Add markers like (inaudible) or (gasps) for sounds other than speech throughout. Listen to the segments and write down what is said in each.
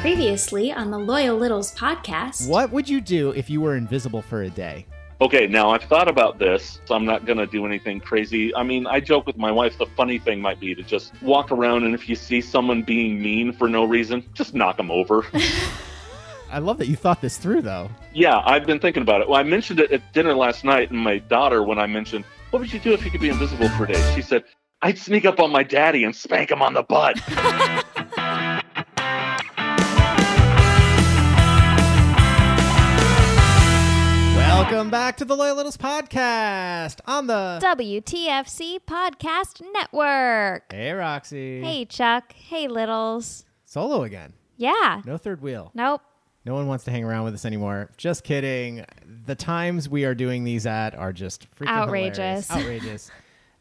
Previously on the Loyal Littles podcast. What would you do if you were invisible for a day? Okay, now I've thought about this, so I'm not going to do anything crazy. I mean, I joke with my wife, the funny thing might be to just walk around and if you see someone being mean for no reason, just knock them over. (laughs) I love that you thought this through, though. yeah, I've been thinking about it. Well, I mentioned it at dinner last night, and my daughter, when I mentioned, what would you do if you could be invisible for a day? She said, I'd sneak up on my daddy and spank him on the butt. (laughs) Welcome back to the Loyal Littles podcast on the. WTFC Podcast Network. Hey, Roxy. Hey, Chuck. Hey, Littles. Solo again. Yeah. No third wheel. Nope. No one wants to hang around with us anymore. Just kidding. The times we are doing these at are just freaking Outrageous. hilarious. Outrageous.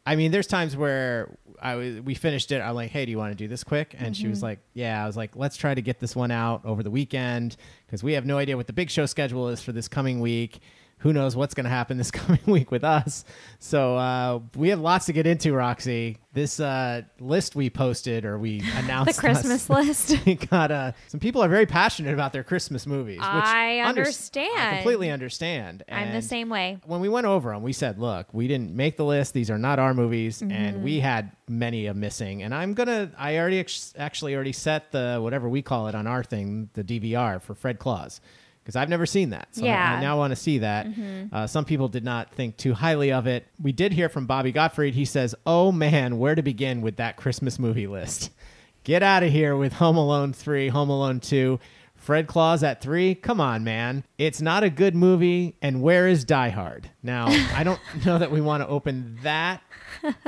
I mean, there's times where I was, we finished it. I'm like, hey, do you want to do this quick? And she Mm-hmm. was like, yeah. I was like, let's try to get this one out over the weekend because we have no idea what the big show schedule is for this coming week. Who knows what's going to happen this (laughs) coming week with us? So uh, we have lots to get into, Roxy. This uh, list we posted or we (laughs) announced The Christmas (laughs) list. got uh, some people are very passionate about their Christmas movies. Which I unders- I understand. completely understand. I'm the same way. When we went over them, we said, "Look, we didn't make the list. These are not our movies, Mm-hmm. and we had many a missing." And I'm gonna, I already ex- actually already set the whatever we call it on our thing, the DVR for Fred Claus. Because I've never seen that, so I- I, Mm-hmm. now want to see that. Uh, some people did not think too highly of it. We did hear from Bobby Gottfried. He says, "Oh man, where to begin with that Christmas movie list? (laughs) Get out of here with Home Alone three, Home Alone two, Fred Claus at three. Come on, man. It's not a good movie. And where is Die Hard? Now, I don't (laughs) know that we want to open that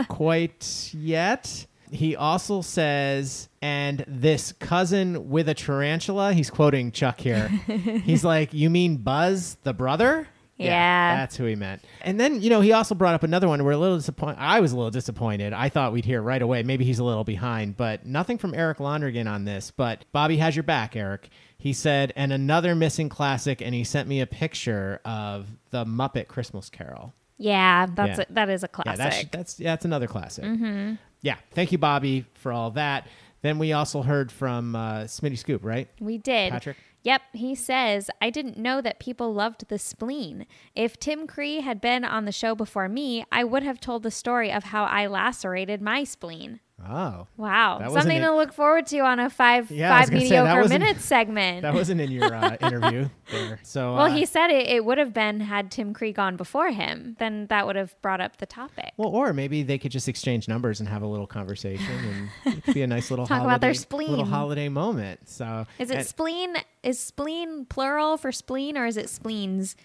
quite yet. He also says, and this cousin with a tarantula, he's quoting Chuck here. (laughs) he's like, You mean Buzz, the brother? Yeah. That's who he meant. And then, you know, he also brought up another one. We're a little disappointed. I was a little disappointed. I thought we'd hear right away. Maybe he's a little behind, but nothing from Eric Londergan on this. But Bobby has your back, Eric. He said, and another missing classic, and he sent me a picture of the Muppet Christmas Carol. Yeah, that's Yeah. A, that is a Yeah, classic. that's that's yeah, that's another classic. Mm-hmm. Yeah, thank you, Bobby, for all that. Then we also heard from uh, Smitty Scoop, right? we did. Patrick? Yep, he says, I didn't know that people loved the spleen. If Tim Cree had been on the show before me, I would have told the story of how I lacerated my spleen. Oh, Wow. Something to look forward to on a five yeah, five say, mediocre minutes segment. (laughs) that wasn't in your uh, (laughs) interview there. So well, uh, he said it, it would have been had Tim Cree gone before him. Then that would have brought up the topic. Well, or maybe they could just exchange numbers and have a little conversation, and it (laughs) could be a nice little Talk holiday, about their little spleen. holiday moment. So Is it spleen? Is spleen plural for spleen, or is it spleens,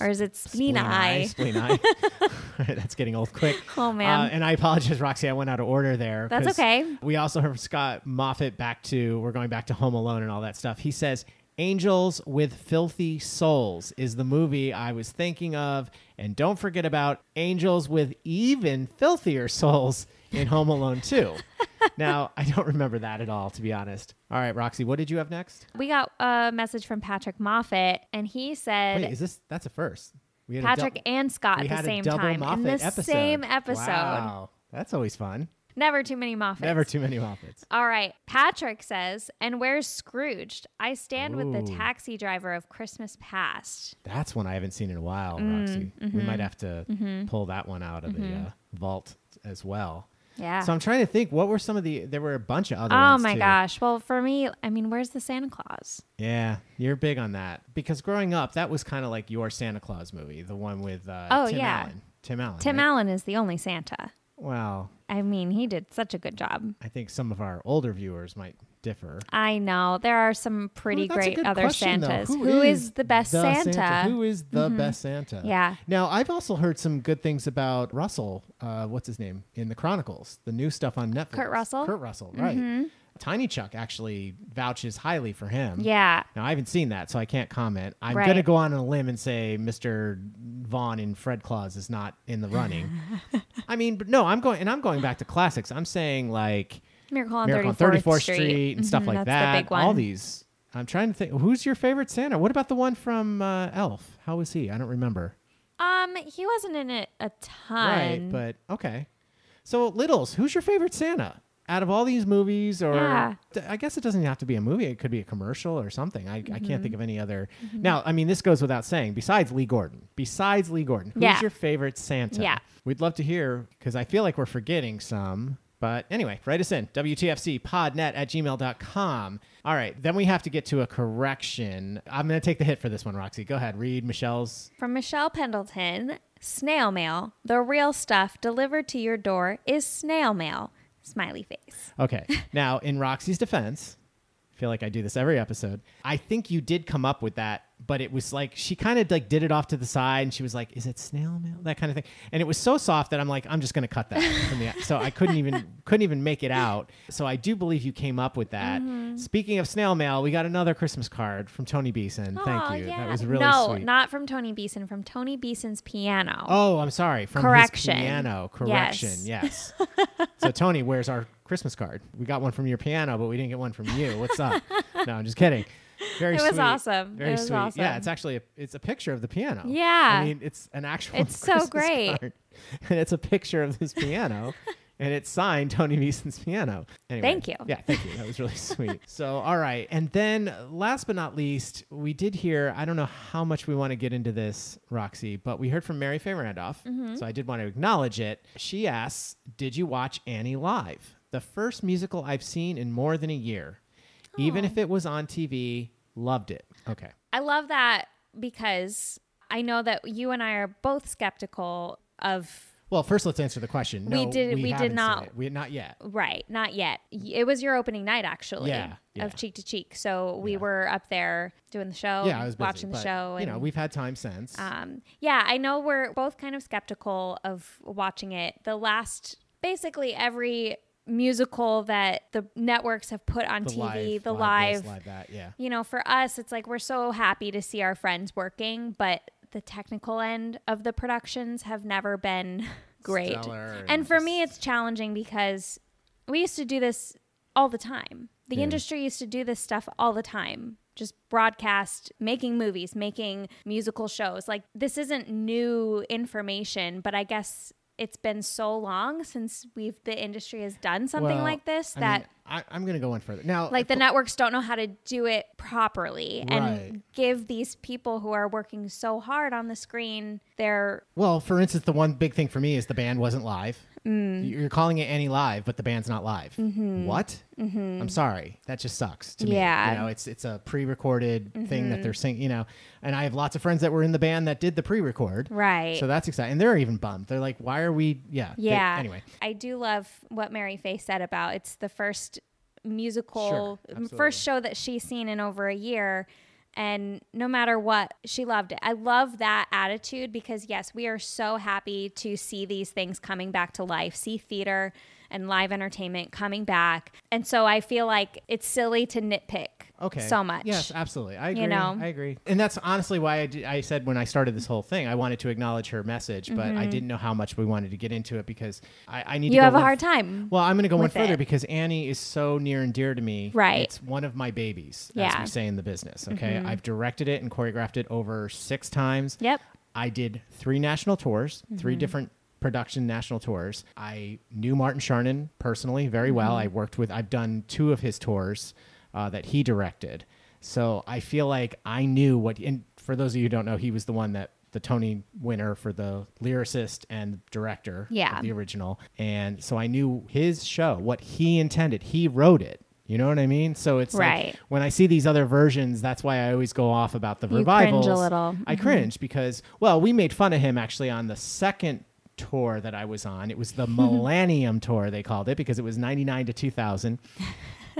or is it spleen eye? Spleen eye. (laughs) (laughs) That's getting old quick. (laughs) Oh, man. Uh, and I apologize, Roxy. I went out of order there. That's okay. We also heard from Scott Moffat back to we're going back to Home Alone and all that stuff. He says Angels with Filthy Souls is the movie I was thinking of, and don't forget about Angels with Even Filthier Souls in Home Alone 2. (laughs) now, I don't remember that at all, to be honest. All right, Roxy, what did you have next? We got a message from Patrick Moffat, and he said Wait, is this that's a first? We had Patrick and Scott we at the same time Moffat in the episode. same episode. Wow, that's always fun. Never too many Moffats. Never too many Moffats. All right. Patrick says, and where's Scrooged? I stand with the taxi driver of Christmas past. That's one I haven't seen in a while, Mm, Roxy. We mm-hmm. might have to pull that one out of the uh, vault as well. Yeah. So I'm trying to think. What were some of the? There were a bunch of other. oh my too. gosh. Well, for me, I mean, where's the Santa Claus? Yeah, you're big on that because growing up, that was kind of like your Santa Claus movie, the one with uh, Oh, Tim yeah. Allen. Tim Allen. Tim right? Allen is the only Santa. Well, I mean, he did such a good job. I think some of our older viewers might differ. I know. There are some pretty Well, great other question. Santas. Who Who is, the best the Santa? Who is the best Santa? Yeah. Now, I've also heard some good things about Russell. Uh, what's his name in the Chronicles? The new stuff on Netflix. Kurt Russell? Kurt Russell, right? Tiny Chuck actually vouches highly for him. Yeah. Now I haven't seen that, so I can't comment. I'm Right. gonna go on a limb and say Mr. Vaughn in Fred Claus is not in the running. (laughs) I mean, but no, I'm going and I'm going back to classics. I'm saying like Miracle on Miracle 34th, 34th Street, Street, and stuff Mhm, like that's that. The big one. All these. I'm trying to think. Who's your favorite Santa? What about the one from uh, Elf? How was he? I don't remember. Um, he wasn't in it a ton. Right, but okay. So Littles, who's your favorite Santa? out of all these movies, or Yeah. I guess it doesn't have to be a movie. It could be a commercial or something. I, I Mm-hmm. can't think of any other. Now, I mean, this goes without saying. Besides Lee Gordon, besides Lee Gordon, who's Yeah. your favorite Santa? Yeah. We'd love to hear because I feel like we're forgetting some. But anyway, write us in WTFCpodnet at gmail.com. All right, then we have to get to a correction. I'm going to take the hit for this one, Roxy. Go ahead, read Michelle's. From Michelle Pendleton, snail mail. The real stuff delivered to your door is snail mail. Smiley face. Okay. (laughs) now, in Roxy's defense, I feel like I do this every episode. I think you did come up with that, but it was like she kind of like did it off to the side, and she was like, "Is it snail mail?" That kind of thing, and it was so soft that I'm like, I'm just going to cut that from the. (laughs) So I couldn't even couldn't even make it out. So I do believe you came up with that. Mm-hmm. Speaking of snail mail, we got another Christmas card from Tony Beeson. Thank you. yeah. That was really no, sweet. not from Tony Beeson. From Tony Beeson's piano. Oh, I'm sorry. From Correction. his piano. Correction. Yes. so Tony, where's our Christmas card? We got one from your piano, but we didn't get one from you. What's up? (laughs) no, I'm just kidding. Very (laughs) It was sweet. awesome. Very It was sweet. Yeah, it's actually a, it's a picture of the piano. Yeah. I mean, it's an actual. It's so great. card. (laughs) and it's a picture of this piano. (laughs) And it's signed Tony Beeson's piano. Anyway, Thank you. Yeah, thank you. That was really sweet. So, all right. And then, last but not least, we did hear, I don't know how much we want to get into this, Roxy, but we heard from Mary Faye Randolph. Mm-hmm. So, I did want to acknowledge it. She asks, Did you watch Annie live? The first musical I've seen in more than a year. Even if it was on TV, loved it. Okay. I love that because I know that you and I are both skeptical of Well, first, let's answer the question. We No, did- we did haven't seen not- We not yet. right, not yet. It was your opening night actually Yeah, yeah. of cheek to cheek. So we Yeah. were up there doing the show, yeah, I was busy, watching the but, show You know, we've had time since. Um, yeah, I know we're both kind of skeptical of watching it. The last, basically every musical that the networks have put on the TV, live, the live, live, this, live that. Yeah. you know, for us, it's like we're so happy to see our friends working, but the technical end of the productions have never been (laughs) great. Stellar And for me, it's challenging because we used to do this all the time. The Yeah. industry used to do this stuff all the time. Just broadcast, making movies, making musical shows. Like, this isn't new information, but I guess it's been so long since we've the industry has done something Well, like this I that mean, I, I'm going to go one further. Now, like the networks don't know how to do it properly Right. and give these people who are working so hard on the screen their Well, for instance, the one big thing for me is the band wasn't live. Mm. You're calling it Annie live, but the band's not live. What? I'm sorry. That just sucks to me. Mm-hmm. Yeah. Mm-hmm. You know, it's it's a pre-recorded thing that they're singing. You know, and I have lots of friends that were in the band that did the pre-record. right So that's exciting. And they're even bummed. They're like, "Why are we?" Yeah. they- yeah anyway, i do love what mary faye said about it's the first musical Sure, first show that she's seen in over a year and no matter what she loved it. I love that attitude because yes we are so happy to see these things coming back to life see theater and live entertainment coming back. And so i feel like it's silly to nitpick okay. so much Yes, absolutely. I agree. You know? I agree. And that's honestly why I, d- I said when I started this whole thing, I wanted to acknowledge her message, but I didn't know how much we wanted to get into it because I, I need to Mm-hmm. you go have a one hard time Well, I'm going to go one with further it. because Annie is so near and dear to me. Right. It's one of my babies, as Yeah. Mm-hmm. we say in the business. Okay. I've directed it and choreographed it over six times. yep I did three national tours, Mm-hmm. three different production national tours. I knew Martin Charnin personally very well. Mm-hmm. I worked with, I've done two of his tours uh, that he directed. So I feel like I knew what, and for those of you who don't know, he was the one that the Tony winner for the lyricist and director Yeah. of the original. And so I knew his show, what he intended. He wrote it. You know what I mean? So it's Right. like when I see these other versions, that's why I always go off about the You cringe a little. I cringe because, well, we made fun of him actually on the second tour that I was on. It was the (laughs) Millennium Tour, they called it, because it was 99 to 2000.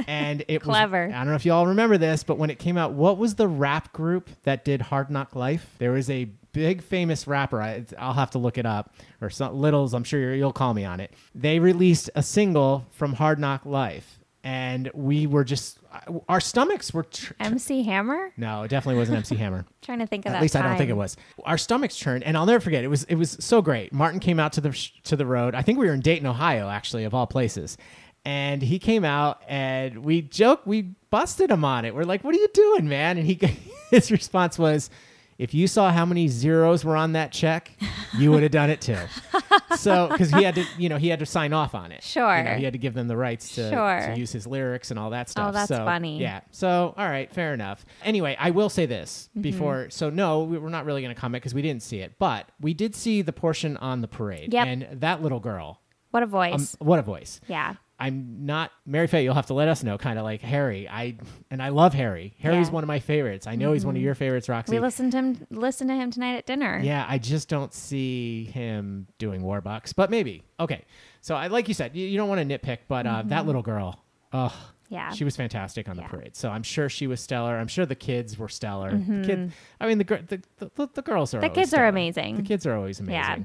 And it Clever. was, I don't know if you all remember this, but when it came out, what was the rap group that did Hard Knock Life? There was a big famous rapper. I, I'll have to look it up. Or some, Littles, I'm sure you'll call me on it. They released a single from Hard Knock Life. And we were just, uh, our stomachs were tr- mc hammer no, it definitely wasn't MC Hammer. (laughs) trying to think of At that least I don't think it was. Our stomachs churned, and I'll never forget. It was it was so great. Martin came out to the sh- to the road. I think we were in Dayton, Ohio, actually, of all places. And he came out, and we joked, we busted him on it. We're like, "What are you doing, man?" And he (laughs) his response was, if you saw how many zeros were on that check, you would have done it too. (laughs) so, because he had to, you know, he had to sign off on it. Sure. You know, he had to give them the rights to, Sure. to use his lyrics and all that stuff. Oh, that's So, funny. Yeah. So, all right, fair enough. Anyway, I will say this Mm-hmm. before. So, no, we- we're not really going to comment because we didn't see it, but we did see the portion on the parade. Yep. And that little girl, What a um, voice. what a voice. yeah. I'm not Mary Faye. You'll have to let us know. Kind of like Harry. I and I love Harry. Harry's Yeah. Mm-hmm. one of my favorites. I know he's one of your favorites, Roxy. We listened to him listen to him tonight at dinner. yeah, I just don't see him doing Warbucks, but maybe. Okay, so I like you said, you, you don't want to nitpick, but uh, that little girl, oh, Mm-hmm. Yeah. she was fantastic on the Yeah. parade. So I'm sure she was stellar. I'm sure the kids were stellar. The kid, Mm-hmm. I mean, the the, the, the girls are The kids are amazing. The kids are always amazing. Yeah.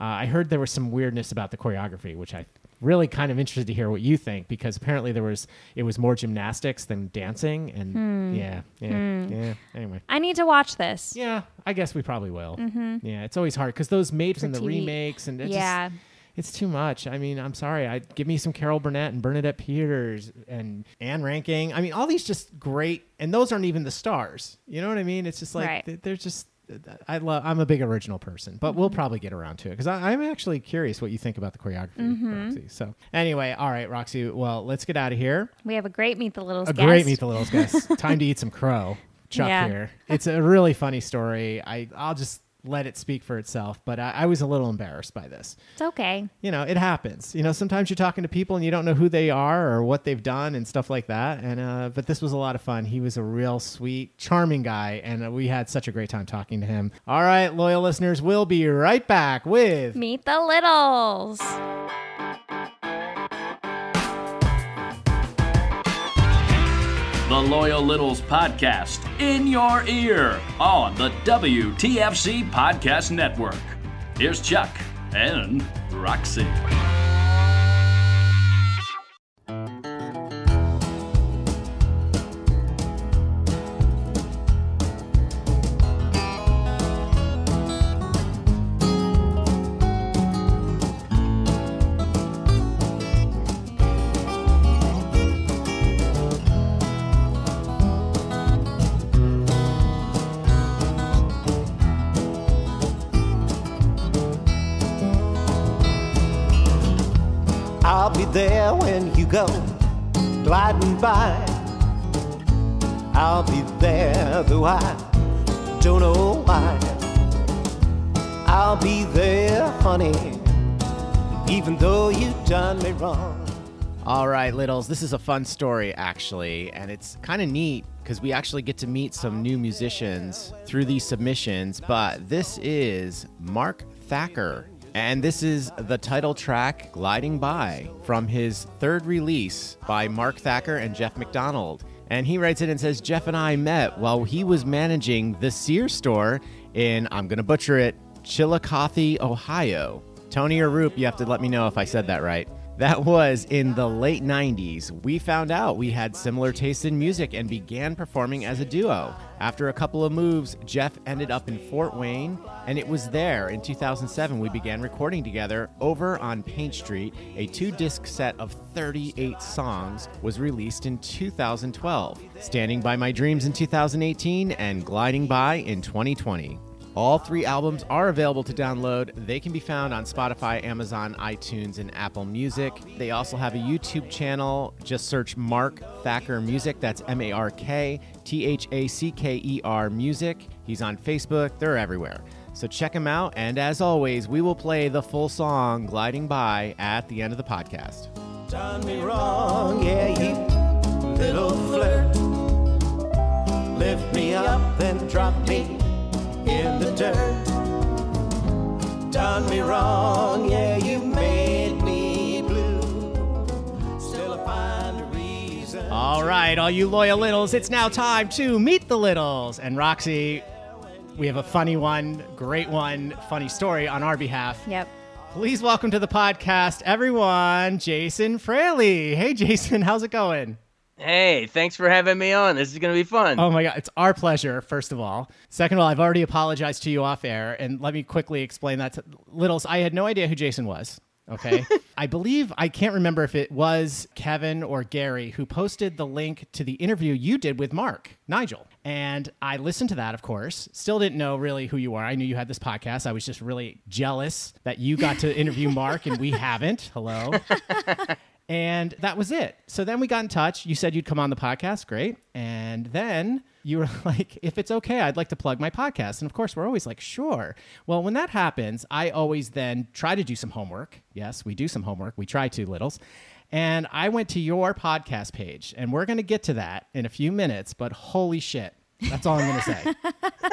Uh, I heard there was some weirdness about the choreography, which I really kind of interested to hear what you think because apparently there was it was more gymnastics than dancing, and Hmm. yeah, yeah, yeah. Anyway. I need to watch this. Yeah, I guess we probably will. Yeah, it's always hard because those made from the TV. remakes and it Yeah. just, it's too much. I mean, I'm sorry. I give me some Carol Burnett and Bernadette Peters and Ann Reinking. I mean, all these just great, and those aren't even the stars. You know what I mean? It's just like Right. they- they're just. I love. I'm a big original person, but Mm-hmm. we'll probably get around to it because I'm actually curious what you think about the choreography, Mm-hmm. Roxy. So anyway, all right, Roxy. Well, let's get out of here. We have a great Meet the Littles A guest. great Meet the Littles guest. (laughs) Time to eat some crow. Chuck Yeah. here. It's a really funny story. I I'll just let it speak for itself. But I, I was a little embarrassed by this. It's okay. You know, it happens. You know, sometimes you're talking to people and you don't know who they are or what they've done and stuff like that. And uh, but this was a lot of fun. He was a real sweet, charming guy, and we had such a great time talking to him. All right, loyal listeners, we'll be right back with Meet the Littles. The Loyal Littles Podcast in your ear on the WTFC Podcast Network. Here's Chuck and Roxy. You go gliding by. I'll be there, though I don't know why. I'll be there, honey, even though you done me wrong. All right, Littles, this is a fun story, actually, and it's kind of neat because we actually get to meet some new musicians through these submissions. But this is Mark Thacker, and this is the title track, Gliding By, from his third release by Mark Thacker and Jeff McDonald. And he writes it and says, Jeff and I met while he was managing the Sears store in, I'm going to butcher it, Chillicothe, Ohio. Tony or Roop, you have to let me know if I said that right. That was in the late 90s. We found out we had similar tastes in music and began performing as a duo. After a couple of moves, Jeff ended up in Fort Wayne, and it was there in 2007 we began recording together over on Paint Street. A two disc set of 38 songs was released in 2012, Standing by My Dreams in 2018, and Gliding By in 2020. All three albums are available to download. They can be found on Spotify, Amazon, iTunes, and Apple Music. They also have a YouTube channel. Just search Mark Thacker Music. That's M A R K T H A C K E R Music. He's on Facebook. They're everywhere. So check him out. And as always, we will play the full song Gliding By at the end of the podcast. Done me wrong, yeah, you little flirt. Lift me up, then drop me in the dirt. Done me wrong, yeah, you made me blue. Still I find a reason. All right, all you loyal littles, it's now time to meet the littles. And Roxy, we have a funny one, great one, funny story on our behalf. Yep. Please welcome to the podcast, everyone, Jason Fraley. Hey, Jason, (laughs) how's it going? Hey, thanks for having me on. This is going to be fun. Oh my God, it's our pleasure, first of all. Second of all, I've already apologized to you off air, and let me quickly explain that to Littles. I had no idea who Jason was. Okay. (laughs) I believe, I can't remember if it was Kevin or Gary who posted the link to the interview you did with Mark, Nigel. And I listened to that, of course. Still didn't know really who you are. I knew you had this podcast. I was just really jealous that you got to interview Mark and we (laughs) haven't. Hello. (laughs) And that was it. So then we got in touch. You said you'd come on the podcast. Great. And then you were (laughs) like, if it's okay, I'd like to plug my podcast. And of course, we're always like, sure. Well, when that happens, I always then try to do some homework. Yes, we do some homework. We try to, Littles. And I went to your podcast page, and we're going to get to that in a few minutes, but holy shit. That's all I'm going to say.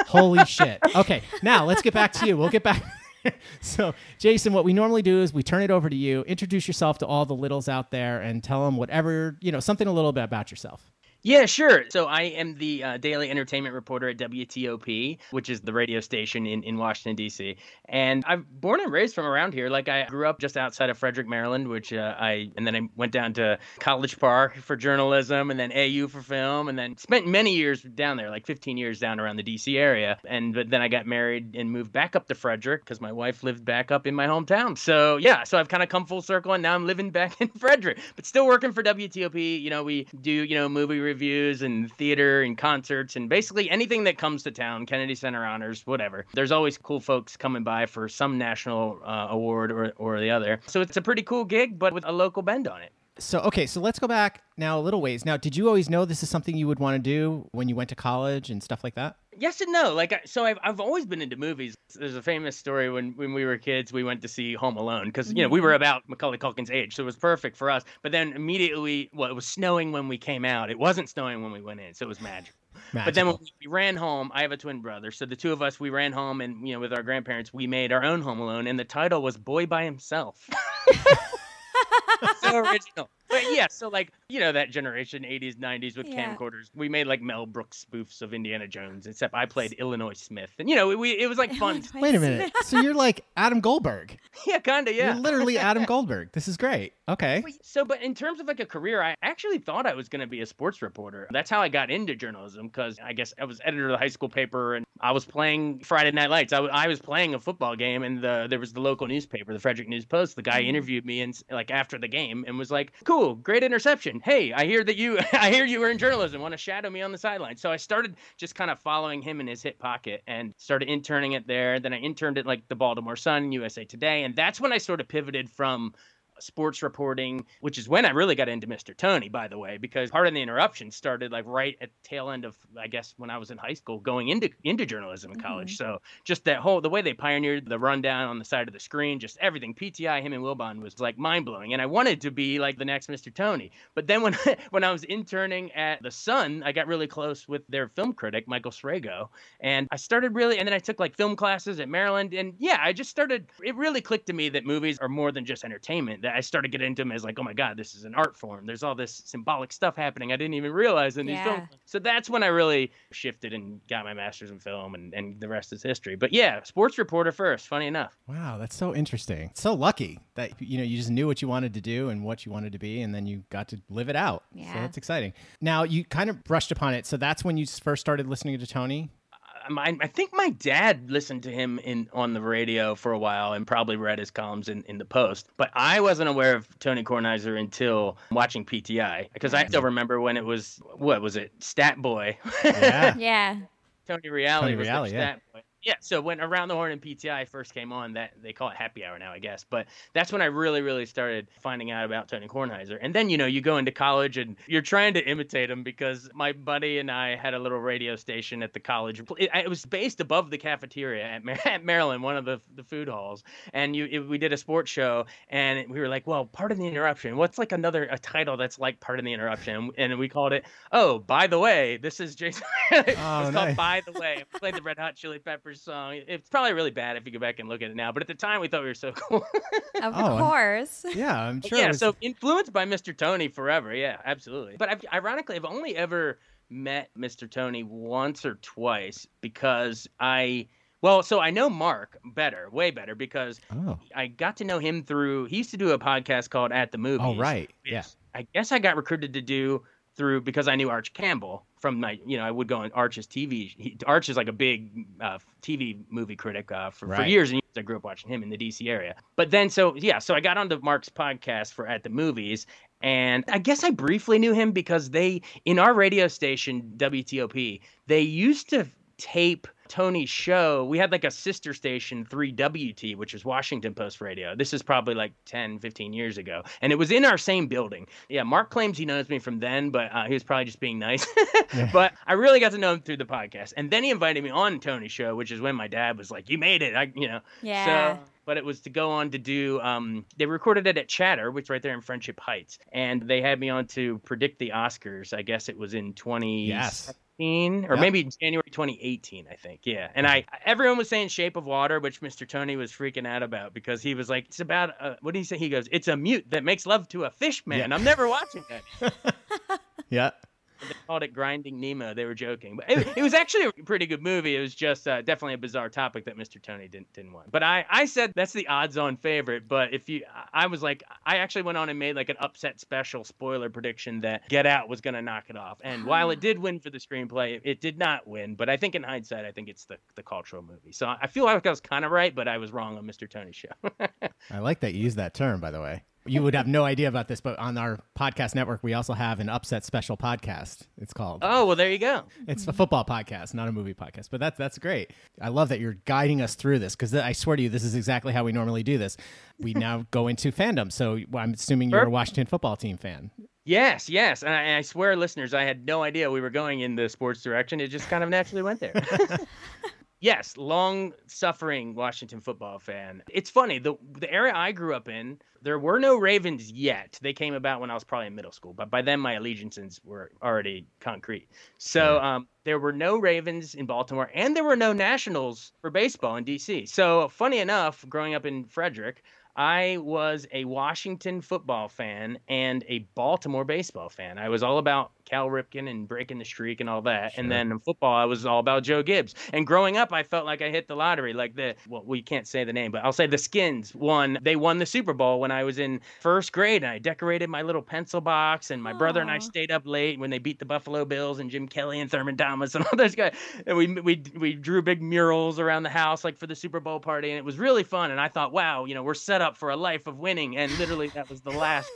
(laughs) holy shit. Okay, now let's get back to you. We'll get back. (laughs) so, Jason, what we normally do is we turn it over to you. Introduce yourself to all the littles out there and tell them whatever, you know, something a little bit about yourself. Yeah, sure. So I am the uh, daily entertainment reporter at WTOP, which is the radio station in, in Washington, D.C. And I'm born and raised from around here. Like I grew up just outside of Frederick, Maryland, which uh, I, and then I went down to College Park for journalism and then AU for film and then spent many years down there, like 15 years down around the D.C. area. And but then I got married and moved back up to Frederick because my wife lived back up in my hometown. So yeah, so I've kind of come full circle and now I'm living back (laughs) in Frederick, but still working for WTOP. You know, we do, you know, movie reviews reviews and theater and concerts and basically anything that comes to town, Kennedy Center honors, whatever. There's always cool folks coming by for some national uh, award or, or the other. So it's a pretty cool gig, but with a local bend on it. So, okay, so let's go back now a little ways. Now, did you always know this is something you would want to do when you went to college and stuff like that? Yes and no. Like, so I've, I've always been into movies. There's a famous story when, when we were kids, we went to see Home Alone because, you know, we were Mm-hmm. about Macaulay Culkin's age. So it was perfect for us. But then immediately, well, it was snowing when we came out. It wasn't snowing when we went in. So it was magical. But then when we ran home, I have a twin brother. So the two of us, we ran home and, you know, with our grandparents, we made our own Home Alone. And the title was Boy by Himself. (laughs) (laughs) so original. But yeah, so like, you know, that generation, 80s, 90s with Yeah. camcorders. We made like Mel Brooks spoofs of Indiana Jones, except I played Illinois Smith. And, you know, we, it was like fun. Wait a minute. so you're like Adam Goldberg. (laughs) yeah, kind of, yeah. You're literally Adam (laughs) Goldberg. This is great. Okay. So, but in terms of like a career, I actually thought I was going to be a sports reporter. That's how I got into journalism because I guess I was editor of the high school paper and I was playing Friday Night Lights. I, w- I was playing a football game and the, there was the local newspaper, the Frederick News Post. The guy mm-hmm. interviewed me and like after the game and was like, "Cool, great interception. Hey, I hear that you, (laughs) I hear you were in journalism. Want to shadow me on the sideline?" So I started just kind of following him in his hip pocket and started interning it there. Then I interned at like the Baltimore Sun, USA Today, and that's when I sort of pivoted from sports reporting, which is when I really got into Mr. Tony, by the way, because part of the interruption started like right at tail end of I guess when I was in high school going into into journalism in college. Mm-hmm. So just that whole the way they pioneered the rundown on the side of the screen, just everything. PTI, him and Wilbon was like mind blowing. And I wanted to be like the next Mr. Tony. But then when (laughs) when I was interning at the Sun, I got really close with their film critic, Michael Sragow. And I started really and then I took like film classes at Maryland. And yeah, I just started it really clicked to me that movies are more than just entertainment. That I started getting into them as like, oh my God, this is an art form. There's all this symbolic stuff happening. I didn't even realize in these Yeah. films. So that's when I really shifted and got my master's in film and, and the rest is history. But yeah, sports reporter first, funny enough. Wow, that's so interesting. So lucky that you know you just knew what you wanted to do and what you wanted to be, and then you got to live it out. Yeah, So Yeah. that's exciting. Now you kind of brushed upon it. So that's when you first started listening to Tony. Um, I, I think my dad listened to him in on the radio for a while and probably read his columns in, in the Post. But I wasn't aware of Tony Kornheiser until watching PTI because I still remember when it was what was it Stat Boy. Yeah. (laughs) Yeah. Tony Reali Tony was Reali, their yeah. stat boy. Yeah, so when Around the Horn and PTI first came on, that they call it happy hour now, I guess. But that's when I really, really started finding out about Tony Kornheiser. And then, you know, you go into college and you're trying to imitate him because my buddy and I had a little radio station at the college. It, was based above the cafeteria at, Mar- (laughs) at Maryland, one of the, the food halls. And you, it, we did a sports show, and we were like, well, Pardon the Interruption. What's like another a title that's like Pardon the Interruption? And we called it, oh, by the way, this is Jason. (laughs) it Oh, was nice. called By the Way. We played the Red Hot Chili Peppers song. It's probably really bad if you go back and look at it now, but at the time we thought we were so (laughs) cool. Of Oh, I'm- course. (laughs) Yeah, I'm sure. yeah, was- so influenced by Mr. Tony forever. Yeah, absolutely. But I've, ironically, I've only ever met Mr. Tony once or twice because I. Well, so I know Mark better, way better, because oh, I got to know him through. He used to do a podcast called At the oh, Movies. oh, right. which Yeah. I guess I got recruited to do through because I knew Arch Campbell from my, you know, I would go on Arch's TV. He, Arch is like a big uh, TV movie critic uh, for, for years and years. I grew up watching him in the DC area. But then, so yeah, so I got onto Mark's podcast for At the Movies. And I guess I briefly knew him because they, in our radio station, WTOP, they used to tape Tony's show. We had like a sister station, 3WT, which is Washington Post Radio. This is probably like 10, 15 years ago. And it was in our same building. Yeah, Mark claims he knows me from then, but uh, he was probably just being nice. (laughs) But I really got to know him through the podcast. And then he invited me on Tony's show, which is when my dad was like, You made it. I, you know. Yeah. So, but it was to go on to do. Um, they recorded it at Chatter, which is right there in Friendship Heights, and they had me on to predict the Oscars. I guess it was in 2017 Yes. Or maybe January 2018, I think. Yeah, and I everyone was saying Shape of Water, which Mr. Tony was freaking out about because he was like, it's about uh, what did he say? He goes, it's a mute that makes love to a fish man. Yeah. I'm never watching that. (laughs) Yeah. They called it Grinding Nemo. They were joking, but it, it was actually a pretty good movie. It was just uh, definitely a bizarre topic that Mr. Tony didn't didn't want. But I I said that's the odds-on favorite. But if you, I was like, I actually went on and made like an upset special spoiler prediction that Get Out was gonna knock it off. And while it (gasps) did win for the screenplay, it, it did not win. But I think in hindsight, I think it's the the cultural movie. So I feel like I was kind of right, but I was wrong on Mr. Tony's show. (laughs) I like that you use that term, by the way. You would have no idea about this, but on our podcast network, we also have an upset special podcast. It's called. oh well, there you go. It's a football podcast, not a movie podcast. But that's that's great. I love that you're guiding us through this because I swear to you, this is exactly how we normally do this. We (laughs) now go into fandom. So I'm assuming you're a Washington football team fan. Yes, yes. And I, and I swear, listeners, I had no idea we were going in the sports direction. It just kind of naturally went there. (laughs) (laughs) yes, long suffering Washington football fan. It's funny, the the area I grew up in, there were no Ravens yet. They came about when I was probably in middle school, but by then my allegiances were already concrete. So um, there were no Ravens in Baltimore, and there were no Nationals for baseball in DC. So funny enough, growing up in Frederick, I was a Washington football fan and a Baltimore baseball fan. I was all about Cal Ripken and breaking the streak and all that. And then in football, I was all about Joe Gibbs. And growing up, I felt like I hit the lottery. Like the, well, we can't say the name, but I'll say the Skins won. They won the Super Bowl when I was in first grade. And I decorated my little pencil box. And my brother and I stayed up late when they beat the Buffalo Bills and Jim Kelly and Thurman Thomas and (laughs) all those guys. And we, we, we drew big murals around the house, like for the Super Bowl party. And it was really fun. And I thought, wow, you know, we're set up for a life of winning. And literally, that was the last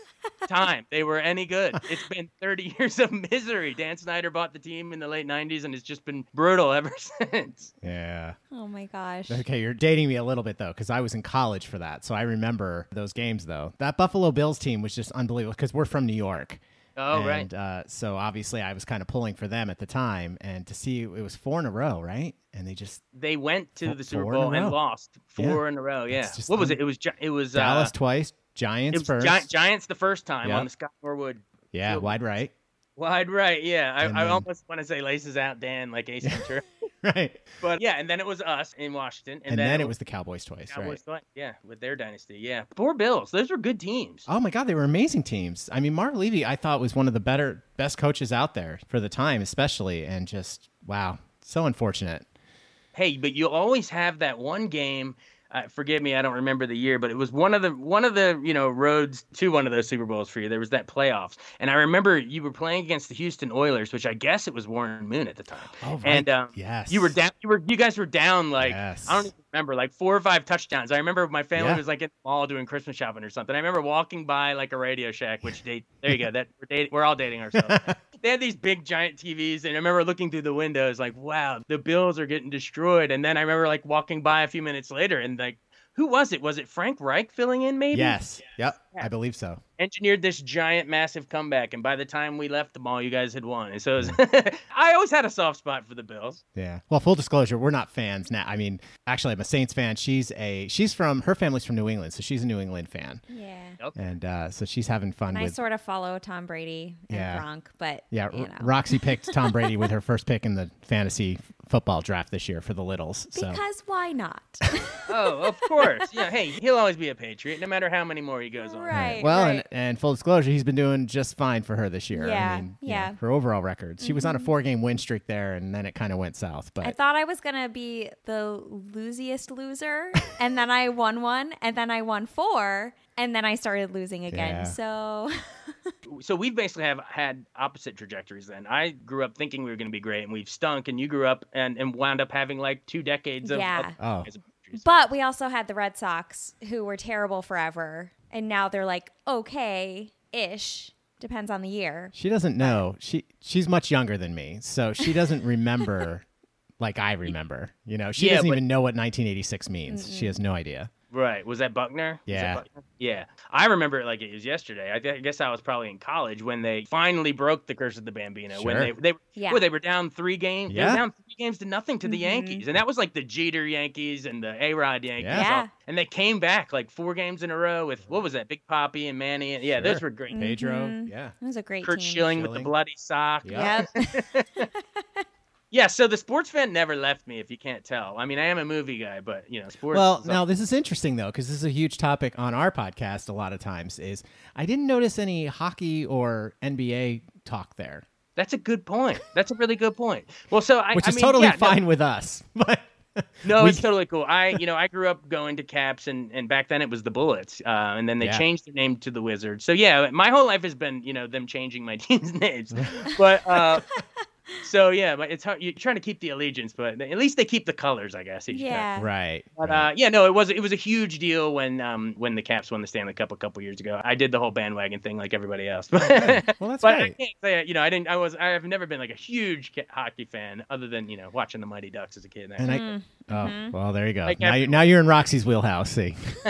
time they were any good. It's been 30 (laughs) years of misery. Dan Snyder bought the team in the late 90s, and it's just been brutal ever (laughs) since. Yeah. Oh my gosh. Okay, you're dating me a little bit though, because I was in college for that, so I remember those games though. That Buffalo Bills team was just unbelievable because we're from New York. Oh, right. uh, so obviously, I was kind of pulling for them at the time, and to see it was four in a row, right? And they just They went to the Super four in a Bowl and lost four in a row. Yeah. What was it? It was it was Dallas uh, twice, Giants first, Gi- Giants the first time Yeah. on the Scott Norwood yeah, Field. wide right, wide right. Yeah, I, And I almost want to say laces out Dan like Ace Ventura, (laughs) (laughs) right, but yeah, and then it was us in Washington, and, then, it was the Cowboys twice, Cowboys. right? twice, Yeah, with their dynasty. Yeah, poor Bills. Those were good teams. Oh my God, they were amazing teams. I mean, Marv Levy, I thought was one of the better, best coaches out there for the time, especially, and just wow, so unfortunate. hey, but you always have that one game. Uh, forgive me, I don't remember the year, but it was one of the one of the you know roads to one of those Super Bowls for you. There was that playoffs, and I remember you were playing against the Houston Oilers, which I guess it was Warren Moon at the time. Oh, right. And um, yes, you were down. You were you guys were down like Yes. I don't even remember like four or five touchdowns. I remember my family Yeah. was like in the mall doing Christmas shopping or something. I remember walking by like a Radio Shack, which date there you go. That we're dating. We're all dating ourselves. (laughs) they had these big giant TVs, and I remember looking through the windows like, wow, the Bills are getting destroyed. And then I remember like walking by a few minutes later and like. Who was it? Was it Frank Reich filling in? Maybe. Yes, yep, Yeah. I believe so. engineered this giant, massive comeback, and by the time we left the mall, you guys had won. And so it was (laughs) I always had a soft spot for the Bills. Yeah. Well, full disclosure, we're not fans now. I mean, actually, I'm a Saints fan. She's a she's from her family's from New England, so she's a New England fan, Yeah. and uh, so she's having fun And I sort of follow Tom Brady and Yeah. Gronk, but yeah, you R- know. Roxy picked Tom Brady with her (laughs) first pick in the fantasy football draft this year for the Littles. So because why not? Oh, of course. (laughs) Yeah. Hey, he'll always be a Patriot, no matter how many more he goes on. Right. well, right. and, and full disclosure, he's been doing just fine for her this year. Yeah, I mean, you know, yeah. Mm-hmm. her overall records. She was on a four game win streak there, and then it kind of went south. But I thought I was gonna be the losiest loser, (laughs) and then I won one, and then I won four, and then I started losing again. Yeah. So (laughs) so we've basically have had opposite trajectories then. I grew up thinking we were going to be great and we've stunk, and you grew up and, and wound up having like two decades of. Yeah. Oh. But we also had the Red Sox who were terrible forever. And now they're like, okay ish. Depends on the year. She doesn't know. She she's much younger than me, so she doesn't remember (laughs) like I remember. You know, she Yeah, doesn't but- even know what 1986 means. She has no idea. Right. Was that Buckner? Was that Yeah. Buckner? Yeah. I remember it like it was yesterday. I, th- I guess I was probably in college when they finally broke the curse of the Bambino. When Sure. they they Yeah. well, they were down three games. They Yeah. were down three games to nothing to the Mhm. Yankees, and that was like the Jeter Yankees and the A Rod Yankees. Yeah. Yeah. all- And they came back like four games in a row with what was that? Big Papi and Manny. And, yeah, those were great. Pedro, Mhm. yeah. It was a great Curt team. Schilling with the bloody sock. Yeah. Yep. (laughs) (laughs) Yeah, so the sports fan never left me, if you can't tell. I mean, I am a movie guy, but you know, sports. Well, now this is interesting though, because this is a huge topic on our podcast. A lot of times is I didn't notice any hockey or NBA talk there, that's a good point. That's a really good point. Well, so I, which I is mean, totally yeah, no- fine with us. (laughs) But No, We- it's totally cool. I, you know, I grew up going to Caps, and and back then it was the Bullets, uh, and then they Yeah. changed their name to the Wizards. So yeah, my whole life has been, you know, them changing my (laughs) team's names. But uh, so yeah, but it's hard. You're trying to keep the allegiance, but at least they keep the colors, I guess. yeah. right, But right. uh, yeah, no, it was it was a huge deal when um when the Caps won the Stanley Cup a couple years ago. I did the whole bandwagon thing like everybody else. (laughs) well, that's but I can't say you know I didn't I was I have never been like a huge hockey fan other than you know watching the Mighty Ducks as a kid. And I, Mm. oh, well, there you go. Like now, every- you're, now you're in Roxy's wheelhouse. See, (laughs)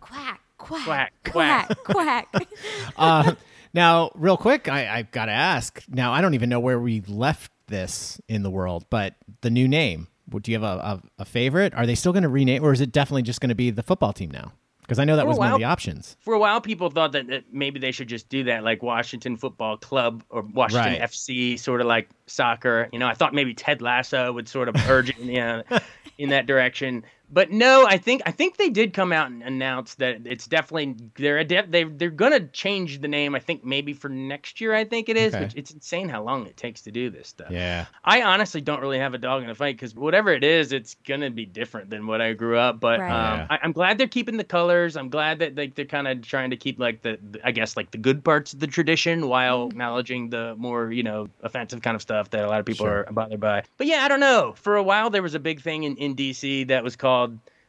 Quack, quack, Quack, quack, quack. (laughs) uh, now, real quick, I, I've got to ask. Now, I don't even know where we left this in the world, but the new name. Do you have a, a, a favorite? Are they still going to rename, or is it definitely just going to be the football team now? Because I know that was one of the options. For a while, people thought that, that maybe they should just do that, like Washington Football Club or Washington Right. FC, sort of like soccer. You know, I thought maybe Ted Lasso would sort of urge it, you uh, know, in that direction. But no, I think I think they did come out and announce that it's definitely they're a de- they they're gonna change the name. I think maybe for next year. I think it is. Okay. Which it's insane how long it takes to do this stuff. Yeah. I honestly don't really have a dog in the fight because whatever it is, it's gonna be different than what I grew up. But Right. um, Yeah. I, I'm glad they're keeping the colors. I'm glad that like they're kind of trying to keep like the, the- I guess like the good parts of the tradition while acknowledging the more you know offensive kind of stuff that a lot of people Sure. are bothered by. But yeah, I don't know. For a while, there was a big thing in in DC that was called.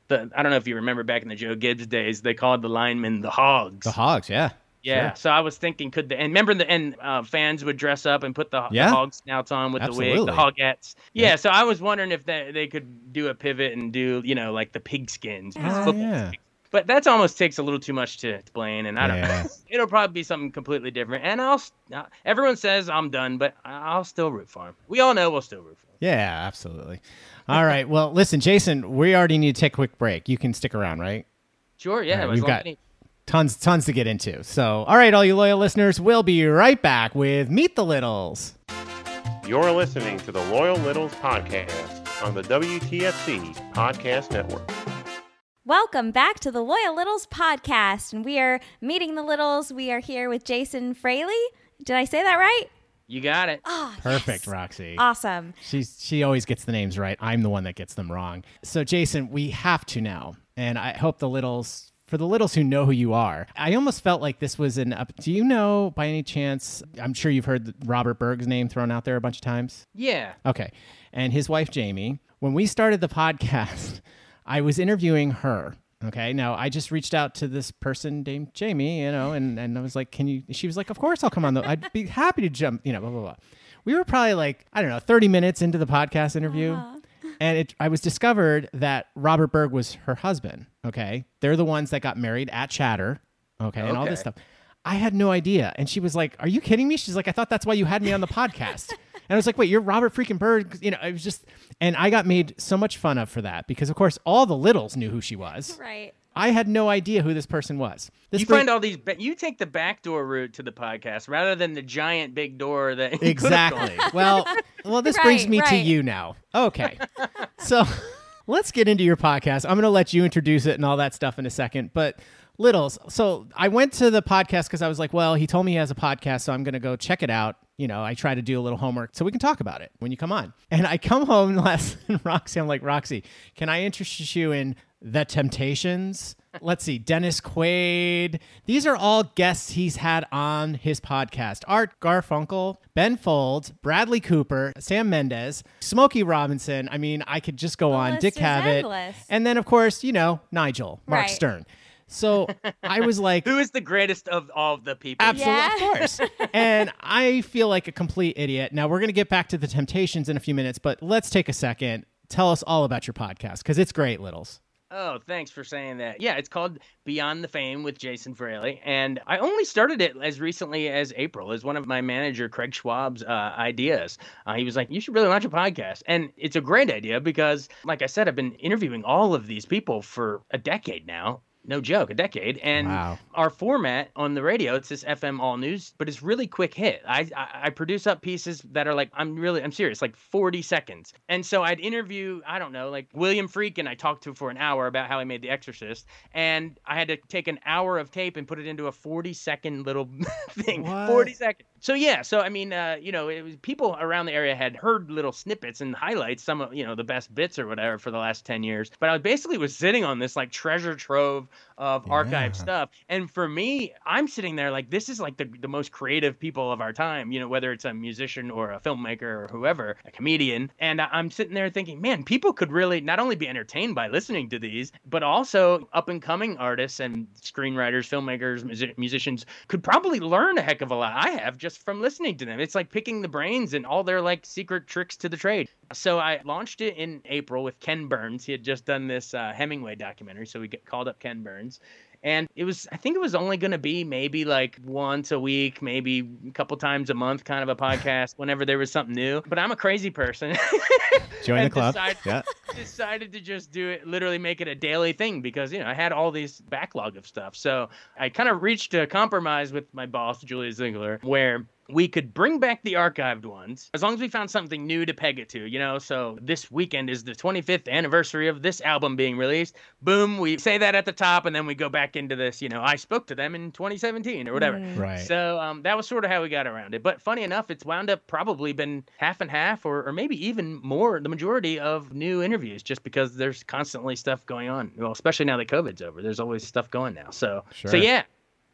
The, I don't know if you remember back in the Joe Gibbs days, they called the linemen the Hogs. The Hogs, yeah. Yeah, Sure. so I was thinking, could the and remember the and uh, fans would dress up and put the, the hog snouts on with the wig, the hogettes. Yeah, Yeah. so I was wondering if they they could do a pivot and do you know like the pigskins. because Oh, football's yeah. Pig- But that's almost takes a little too much to explain, and I don't Yeah. know. (laughs) It'll probably be something completely different. And I'll uh, everyone says I'm done, but I'll still root for him. We all know we'll still root for him. Yeah, absolutely. All right. Well, listen, Jason, we already need to take a quick break. You can stick around, right? Sure, yeah. All right, we've got- any- Tons, tons to get into. So, all right, all you loyal listeners, we'll be right back with Meet the Littles. You're listening to the Loyal Littles podcast on the WTFC Podcast Network. Welcome back to the Loyal Littles podcast. And we are meeting the Littles. We are here with Jason Fraley. Did I say that right? you got it. Oh, Perfect, yes. Roxy. Awesome. She's she always gets the names right. I'm the one that gets them wrong. So Jason, we have to now, and I hope the littles for the littles who know who you are. I almost felt like this was an. up Do you know by any chance? I'm sure you've heard Robert Berg's name thrown out there a bunch of times. Yeah. Okay, and his wife Jamie. When we started the (laughs) podcast, I was interviewing her. Okay, now I just reached out to this person named Jamie, you know, and, and I was like, "Can you?" She was like, "Of course, I'll come on. The, I'd be happy to jump." You know, blah blah blah. We were probably like I don't know, thirty minutes into the podcast interview, uh-huh. and it I was discovered that Robert Berg was her husband. Okay, they're the ones that got married at Chatter. Okay, and all this stuff. I had no idea, and she was like, "Are you kidding me?" She's like, "I thought that's why you had me on the podcast." (laughs) And I was like, wait, you're Robert freaking Berg. You know, it was just, and I got made so much fun of for that because, of course, all the littles knew who she was. Right. I had no idea who this person was. This you bring- find all these. ba- You take the backdoor route to the podcast rather than the giant big door that. exactly. well, (laughs) well, this brings Right, me to you now. Okay, (laughs) so let's get into your podcast. I'm going to let you introduce it and all that stuff in a second, but. Littles. So I went to the podcast because I was like, well, he told me he has a podcast, so I'm going to go check it out. You know, I try to do a little homework so we can talk about it when you come on. And I come home (laughs) last, and Roxy, I'm like, Roxy, can I interest you in The Temptations? let's see, Dennis Quaid. These are all guests he's had on his podcast. Art Garfunkel, Ben Folds, Bradley Cooper, Sam Mendes, Smokey Robinson. I mean, I could just go on. Dick Cavett. endless. And then, of course, you know, Nigel, Mark Right. Stern. So I was (laughs) like, Who is the greatest of all the people? Absolutely, Yeah. of course. (laughs) and I feel like a complete idiot. Now we're going to get back to the Temptations in a few minutes, but let's take a second. Tell us all about your podcast because it's great, Littles. Oh, thanks for saying that. Yeah, it's called Beyond the Fame with Jason Fraley, and I only started it as recently as April. As one of my manager Craig Schwab's uh, ideas. Uh, he was like, "You should really launch a podcast," and it's a great idea because, like I said, I've been interviewing all of these people for a decade now. No joke, a decade. And Wow. our format on the radio, it's this FM all news, but it's really quick hit. I, I I produce up pieces that are like I'm really I'm serious, like 40 seconds. And so I'd interview, I don't know, like William Friedkin I talked to him for an hour about how he made The Exorcist, and I had to take an hour of tape and put it into a 40 second little (laughs) thing. What? 40 seconds. So yeah, so I mean, uh, you know, it was people around the area had heard little snippets and highlights, some of you know the best bits or whatever for the last 10 years. But I basically was sitting on this like treasure trove of archived Yeah. stuff. And for me, I'm sitting there like this is like the, the most creative people of our time, you know, whether it's a musician or a filmmaker or whoever, a comedian. And I'm sitting there thinking, man, people could really not only be entertained by listening to these, but also up and coming artists and screenwriters, filmmakers, music- musicians could probably learn a heck of a lot. I have just from listening to them. It's like picking the brains and all their like secret tricks to the trade. So I launched it in April with Ken Burns. He had just done this uh, Hemingway documentary, so we called up Ken Burns. And it was, I think it was only going to be maybe like once a week, maybe a couple times a month kind of a podcast whenever there was something new. But I'm a crazy person. (laughs) Join the club. decide- yeah. decided to just do it, literally make it a daily thing because, you know, I had all these backlog of stuff. So I kind of reached a compromise with my boss, Julia Ziegler, where we could bring back the archived ones as long as we found something new to peg it to, you know. So this weekend is the 25th anniversary of this album being released. Boom, we say that at the top, and then we go back into this, you know, I spoke to them in 2017 or whatever. Right. So um, that was sort of how we got around it. But funny enough, it's wound up probably been half and half, or, or maybe even more, the majority of new interviews, just because there's constantly stuff going on. Well, especially now that COVID's over, there's always stuff going now. So, Sure. so yeah.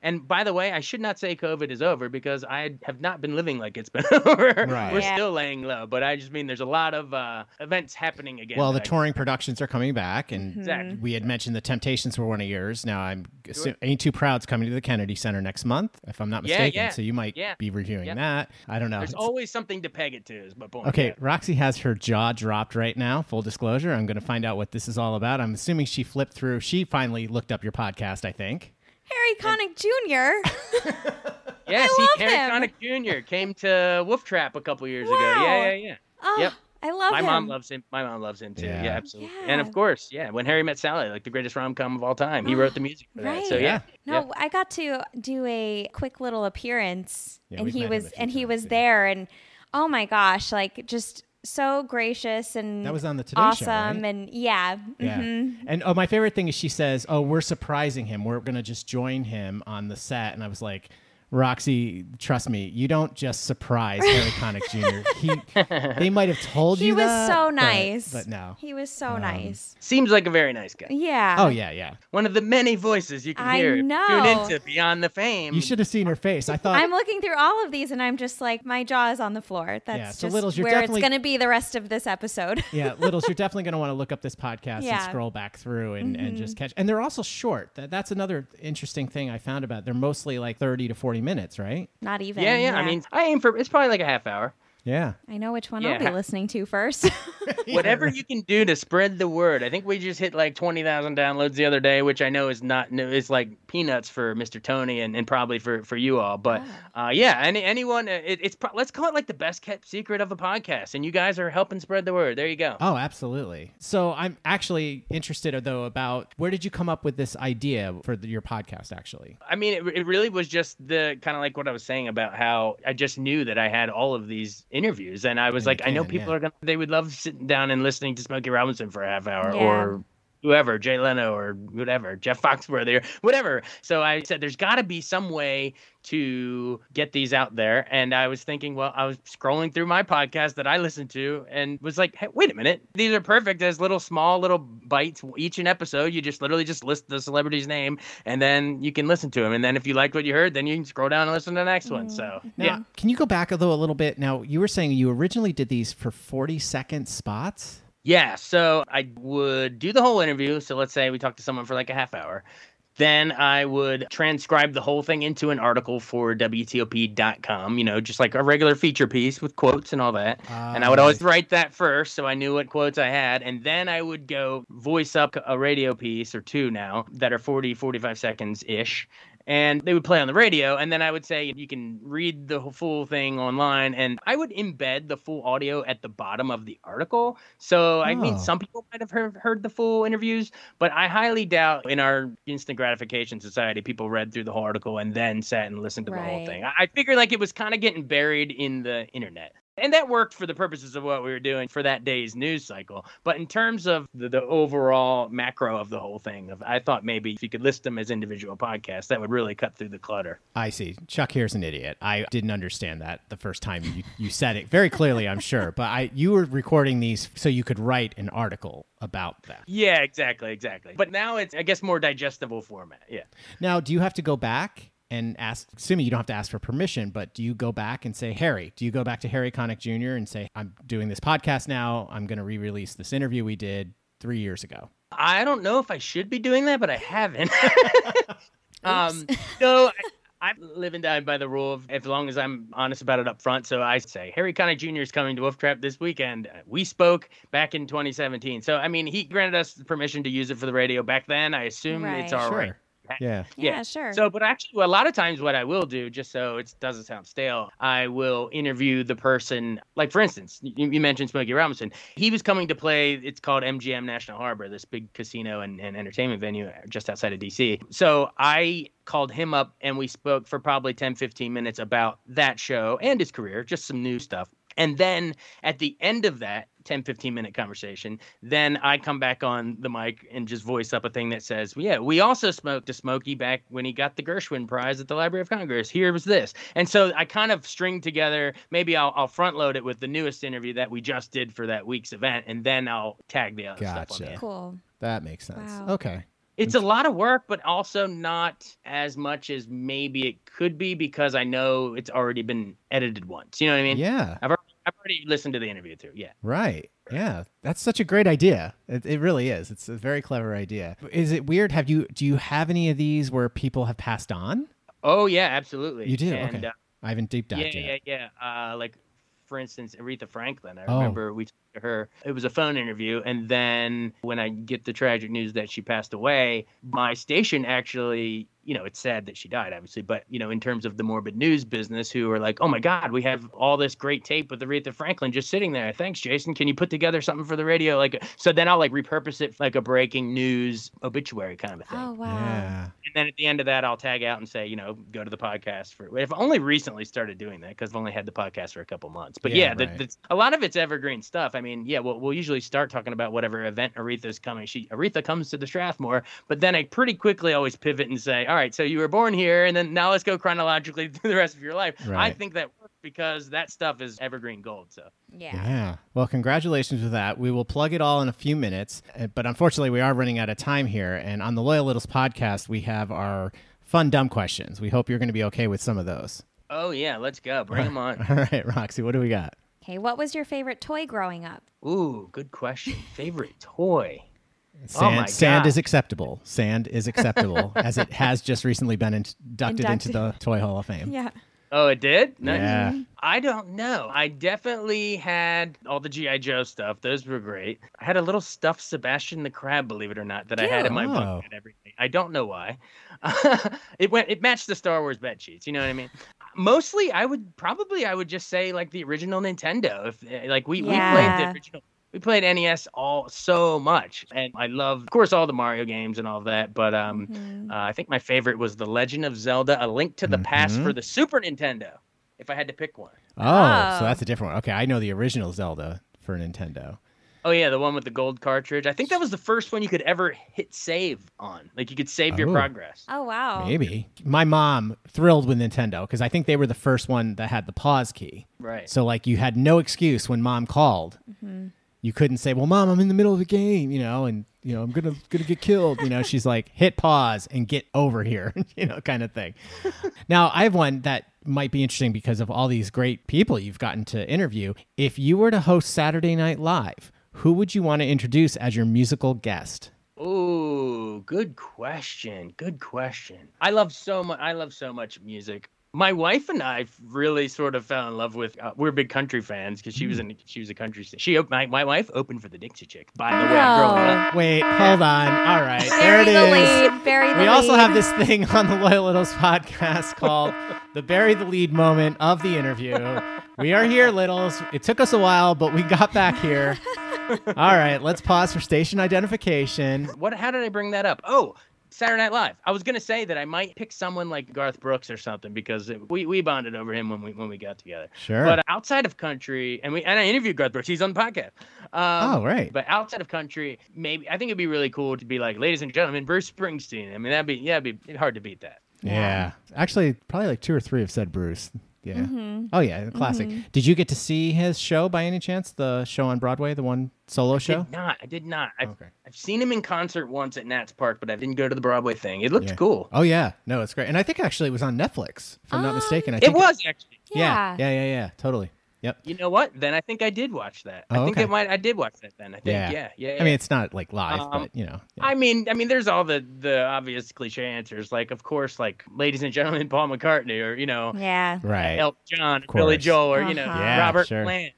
And by the way, I should not say COVID is over because I have not been living like it's been (laughs) over. Right. We're Yeah. still laying low, but I just mean there's a lot of uh, events happening again. Well, the I- touring productions are coming back, and Exactly. we had mentioned the Temptations were one of yours. Now I'm assu- Ain't Too Proud's coming to the Kennedy Center next month, if I'm not Yeah, mistaken. yeah. So you might Yeah. be reviewing Yeah. that. I don't know. There's It's- always something to peg it to, is my point. Okay, Yeah. Roxy has her jaw dropped right now. Full disclosure, I'm going to find out what this is all about. I'm assuming she flipped through. She finally looked up your podcast. I think. Harry Connick Jr. (laughs) (laughs) Yes, I love he, Harry him. Connick Jr. came to Wolf Trap a couple years ago. Yeah, yeah, yeah. Oh, Yep. I love My him. mom loves him. My mom loves him too. Yeah. Yeah, absolutely. And of course, yeah, when Harry met Sally, like the greatest rom com of all time, he wrote the music for that. So Right. yeah, No, I got to do a quick little appearance, Yeah, and he was a few and he was yeah. there, and oh my gosh, like just so gracious and That was on the Today Show, awesome, right? and yeah, Yeah. mhm. And oh, my favorite thing is she says, "Oh, we're surprising him. We're going to just join him on the set." And I was like. Roxy, trust me, you don't just surprise Harry (laughs) Connick Jr. He, they might have told he you He was that, so nice. but, no. he was so nice. seems like a very nice guy. Yeah. Oh yeah, yeah. One of the many voices you can I hear. if you know. Tune into Beyond the Fame. You should have seen her face. I thought I'm looking through all of these, and I'm just like, my jaw is on the floor. That's Yeah, so just Littles, you're where it's going to be the rest of this episode. yeah, Littles, you're (laughs) definitely going to want to look up this podcast and scroll back through and, and Mm-hmm. just catch. And they're also short. That, that's another interesting thing I found about. They're mostly like 30 to 40 minutes, right? Not even. yeah, yeah, I mean, I aim for it's probably like a half hour. Yeah. I know which one Yeah. I'll be listening to first. (laughs) (laughs) Whatever you can do to spread the word. I think we just hit like 20,000 downloads the other day, which I know is not new. it's like peanuts for Mr. Tony and, and probably for, for you all. But uh, yeah, any anyone, uh, it, it's pro- let's call it like the best kept secret of a podcast, and you guys are helping spread the word. There you go. Oh, absolutely. So I'm actually interested though about where did you come up with this idea for the, your podcast? Actually, I mean, it, it really was just the kind of like what I was saying about how I just knew that I had all of these interviews, and I was And you like, I know people yeah. are gonna, they would love sitting down and listening to Smokey Robinson for a half hour, Yeah. or whoever, Jay Leno or whatever, Jeff Foxworthy or whatever. So I said, there's got to be some way to get these out there. And I was thinking, well, I was scrolling through my podcast that I listened to and was like, hey, wait a minute. These are perfect as little small little bites each an episode. You just literally just list the celebrity's name and then you can listen to them. And then if you liked what you heard, then you can scroll down and listen to the next one. So Now, yeah. Can you go back though a little bit? Now you were saying you originally did these for 40 second spots. Yeah, so I would do the whole interview. So let's say we talked to someone for like a half hour. Then I would transcribe the whole thing into an article for WTOP.com, you know, just like a regular feature piece with quotes and all that. Ah, and I would always write that first so I knew what quotes I had. And then I would go voice up a radio piece or two now that are 40, 45 seconds ish. And they would play on the radio. And then I would say you can read the full thing online. And I would embed the full audio at the bottom of the article. So, I mean, Oh. some people might have heard, heard the full interviews, but I highly doubt in our instant gratification society, people read through the whole article and then sat and listened to the whole thing. I I figured like it was kind of getting buried in the internet. And that worked for the purposes of what we were doing for that day's news cycle. But in terms of the, the overall macro of the whole thing, of, I thought maybe if you could list them as individual podcasts, that would really cut through the clutter. I see. Chuck here's an idiot. I didn't understand that the first time you, you said it very clearly, I'm sure. But I you were recording these so you could write an article about that. Yeah, exactly, exactly. But now it's, I guess, more digestible format. Yeah. Now, do you have to go back and ask, assuming you don't have to ask for permission, but do you go back and say, Harry, do you go back to Harry Connick Jr. and say, I'm doing this podcast now. I'm going to re release this interview we did three years ago? I don't know if I should be doing that, but I haven't. (laughs) (laughs) um, no, I, I live and die by the rule of as long as I'm honest about it up front. So I say Harry Connick Jr. is coming to Wolf Trap this weekend. We spoke back in 2017. So I mean, he granted us permission to use it for the radio back then. I assume it's Right. all right. Sure. Yeah. Yeah, sure. So, but actually, a lot of times, what I will do, just so it doesn't sound stale, I will interview the person. Like, for instance, you, you mentioned Smokey Robinson. He was coming to play. It's called MGM National Harbor, this big casino and, and entertainment venue uh, just outside of DC. So I called him up and we spoke for probably 10, 15 minutes about that show and his career, just some new stuff. And then at the end of that 10, 15 minute conversation, then I come back on the mic and just voice up a thing that says, Yeah, we also smoked a Smokey back when he got the Gershwin Prize at the Library of Congress. Here was this. And so I kind of string together, maybe I'll, I'll front load it with the newest interview that we just did for that week's event, and then I'll tag the other stuff on Gotcha. the cool. That makes sense. Wow. Okay. It's a lot of work, but also not as much as maybe it could be because I know it's already been edited once. You know what I mean? Yeah. I've already, I've already listened to the interview too. Yeah. Right. Yeah. That's such a great idea. It, it really is. It's a very clever idea. Is it weird? Have you, do you have any of these where people have passed on? Oh yeah, absolutely. You do? And, okay. uh, I haven't deep dived yeah, yet. yeah, yeah. Uh, like for instance, Aretha Franklin. I Oh. remember we talked to her. It was a phone interview, and then when I get the tragic news that she passed away, my station actually, you know, it's sad that she died, obviously, but you know, in terms of the morbid news business, who are like, oh my God, we have all this great tape with Aretha Franklin just sitting there. Thanks, Jason. Can you put together something for the radio? Like, so then I'll like repurpose it like a breaking news obituary kind of a thing. Oh wow. Yeah. And then at the end of that, I'll tag out and say, you know, go to the podcast for. I've only recently started doing that because I've only had the podcast for a couple months. But Yeah, yeah, the, right. the, a lot of it's evergreen stuff. I mean, yeah, we'll, we'll usually start talking about whatever event Aretha's coming. She Aretha comes to the Strathmore, but then I pretty quickly always pivot and say, all right, so you were born here, and then now let's go chronologically (laughs) through the rest of your life. I think that works because that stuff is evergreen gold. So Yeah. Yeah. Well, congratulations with that. We will plug it all in a few minutes, uh, but unfortunately, we are running out of time here. And on the Loyal Littles podcast, we have our fun, dumb questions. We hope you're going to be okay with some of those. oh yeah, let's go, bring them on. (laughs) All right, Roxy, what do we got? Okay, what was your favorite toy growing up? Ooh, good question. Favorite toy. Sand, my sand is acceptable. Sand is acceptable, (laughs) as it has just recently been inducted into the Toy Hall of Fame. Yeah. Oh, it did? Nice. Yeah. I don't know. I definitely had all the GI Joe stuff. Those were great. I had a little stuffed Sebastian the Crab, believe it or not, that I had in my Oh. bunk and everything. I don't know why. (laughs) it went. It matched the Star Wars bed sheets. You know what I mean? Mostly, I would probably I would just say like the original Nintendo. If eh, like we we played the original. We played NES all so much, and I love, of course, all the Mario games and all that. But um, Mhm. uh, I think my favorite was The Legend of Zelda: A Link to the Past Mhm. for the Super Nintendo. If I had to pick one. Oh, Oh. so that's a different one. Okay, I know the original Zelda for Nintendo. Oh yeah, the one with the gold cartridge. I think that was the first one you could ever hit save on. Like you could save your Oh. progress. Oh wow. Maybe. My mom thrilled with Nintendo because I think they were the first one that had the pause key. Right. So like you had no excuse when mom called. You couldn't say, "Well, mom, I'm in the middle of a game," you know, and you know I'm gonna gonna get killed. You know, she's like, "Hit pause and get over here," (laughs) you know, kind of thing. (laughs) now I have one that might be interesting because of all these great people you've gotten to interview. If you were to host Saturday Night Live, who would you want to introduce as your musical guest? Oh, good question. Good question. I love so much. I love so much music. My wife and I really sort of fell in love with. Uh, we're big country fans because she was in. She was a country. st- She my, my wife opened for the Dixie Chicks. By the way, growing up. Wait, hold on. All right, there Bury it the is. lead. Bury the We also lead. have this thing on the Loyal Littles podcast called the bury the lead moment of the interview. We are here, Littles. It took us a while, but we got back here. (laughs) All right, let's pause for station identification. What? How did I bring that up? Oh, Saturday Night Live. I was gonna say that I might pick someone like Garth Brooks or something because it, we, we bonded over him when we when we got together. Sure. But outside of country, and we and I interviewed Garth Brooks. He's on the podcast. Um, Oh, right. But outside of country, maybe I think it'd be really cool to be like, ladies and gentlemen, Bruce Springsteen. I mean, that'd be yeah, it'd be hard to beat that. yeah. Actually, probably like two or three have said Bruce. Yeah. Mm-hmm. Oh, yeah. Classic. Did you get to see his show by any chance? The show on Broadway, the one solo show? Did not. I did not. I've, Okay. I've seen him in concert once at Nats Park, but I didn't go to the Broadway thing. It looked Yeah. cool. Oh, yeah. No, it's great. And I think actually it was on Netflix, if I'm not Um, mistaken. I It think was actually. Yeah. Yeah. Yeah, yeah, yeah. Totally. Yep. You know what? Then I think I did watch that. I Oh, think okay. it might. I did watch that then. I think. Yeah. Yeah. Yeah. yeah, I mean, it's not like live, Um, but you know. yeah. I mean, I mean, there's all the the obvious cliche answers, like of course, like ladies and gentlemen, Paul McCartney, or you know, Yeah. right. Elton John, Billy course. Joel, or you know, Uh-huh. Yeah, Robert sure. Plant.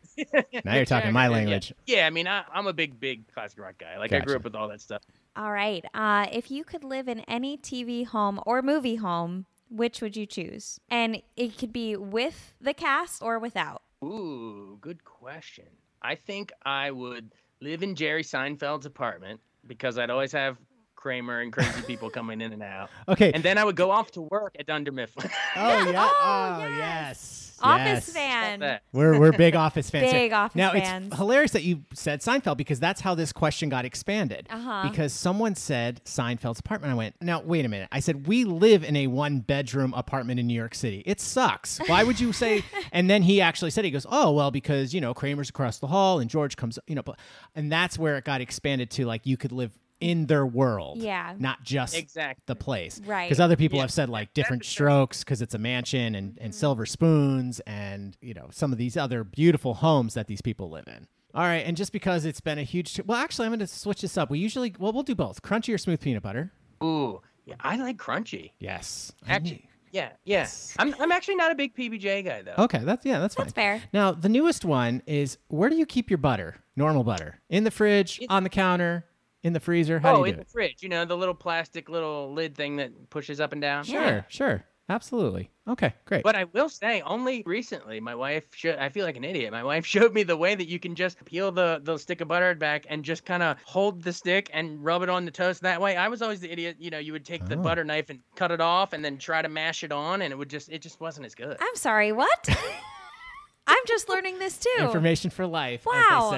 Now you're talking (laughs) my language. Yeah, I mean, I, I'm a big, big classic rock guy. Like I grew up with all that stuff. All right. Uh, if you could live in any TV home or movie home, which would you choose? And it could be with the cast or without. Ooh, good question. I think I would live in Jerry Seinfeld's apartment because I'd always have Kramer and crazy people (laughs) coming in and out. Okay. And then I would go off to work at Dunder Mifflin. oh yeah. (laughs) Oh, (laughs) Oh, yes. yes. Office Yes. fan. We're we're big (laughs) Office fans. here. Big Office now, fans. it's hilarious that you said Seinfeld because that's how this question got expanded. Uh-huh. Because someone said Seinfeld's apartment. I went, now wait a minute. I said we live in a one bedroom apartment in New York City. It sucks. Why would you say? (laughs) and then he actually said he goes, oh well, because you know Kramer's across the hall and George comes, you know, and that's where it got expanded to like you could live in their world, Yeah. not just Exactly. the place, Right. Because other people Yeah. have said like different strokes because it's a mansion and, and mm-hmm. silver spoons and you know some of these other beautiful homes that these people live in. All right, and just because it's been a huge, well, actually, I'm going to switch this up. We usually, well, we'll do both, crunchy or smooth peanut butter. Ooh, yeah, I like crunchy. Yes, I Actually, need- yeah, yeah. I'm, I'm actually not a big PBJ guy though. Okay, that's yeah, that's fine. That's fair. Now the newest one is where do you keep your butter? Normal butter in the fridge, It's- on the counter, in the freezer. How oh, do you in do the it? fridge. You know, the little plastic little lid thing that pushes up and down. Sure, sure, absolutely. Okay, great. But I will say, only recently, my wife showed. I feel like an idiot. My wife (laughs) showed me the way that you can just peel the the stick of butter back and just kind of hold the stick and rub it on the toast that way. I was always the idiot. You know, you would take the Oh. butter knife and cut it off, and then try to mash it on, and it would just it just wasn't as good. I'm sorry, what? (laughs) I'm just learning this too. Information for life, Wow.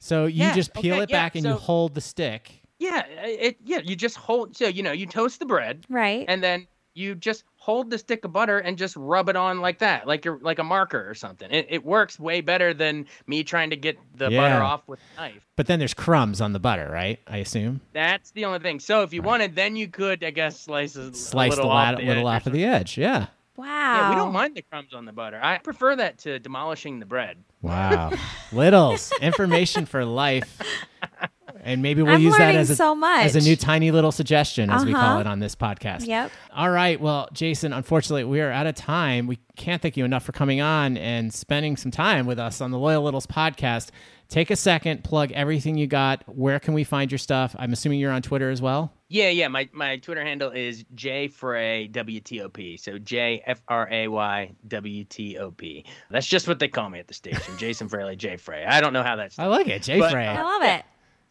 As they say. So you Yeah, just peel okay, it yeah, back and you hold the stick. Yeah, uh, it yeah. You just hold. So you know, you toast the bread, Right. and then you just hold the stick of butter and just rub it on like that, like you're like a marker or something. It, it works way better than me trying to get the Yeah. butter off with a knife. But then there's crumbs on the butter, right? I assume. That's the only thing. So if you wanted, then you could, I guess, slice a, a Slice the little lat- off the little edge off of the edge. Yeah. Wow. Yeah, we don't mind the crumbs on the butter. I prefer that to demolishing the bread. Wow. (laughs) Littles. Information for life. (laughs) And maybe we'll I'm use that as a, so much. as a new tiny little suggestion, as we call Uh-huh. it on this podcast. Yep. All right. Well, Jason, unfortunately, we are out of time. We can't thank you enough for coming on and spending some time with us on the Loyal Littles podcast. Take a second, plug everything you got. Where can we find your stuff? I'm assuming you're on Twitter as well. Yeah, yeah. My, my Twitter handle is jfray.wtop. So J F R A Y W T O P. That's just what they call me at the station. Jason Fraley, J Fray. I don't know how that's. I like it. Jay But, Fray. I love it.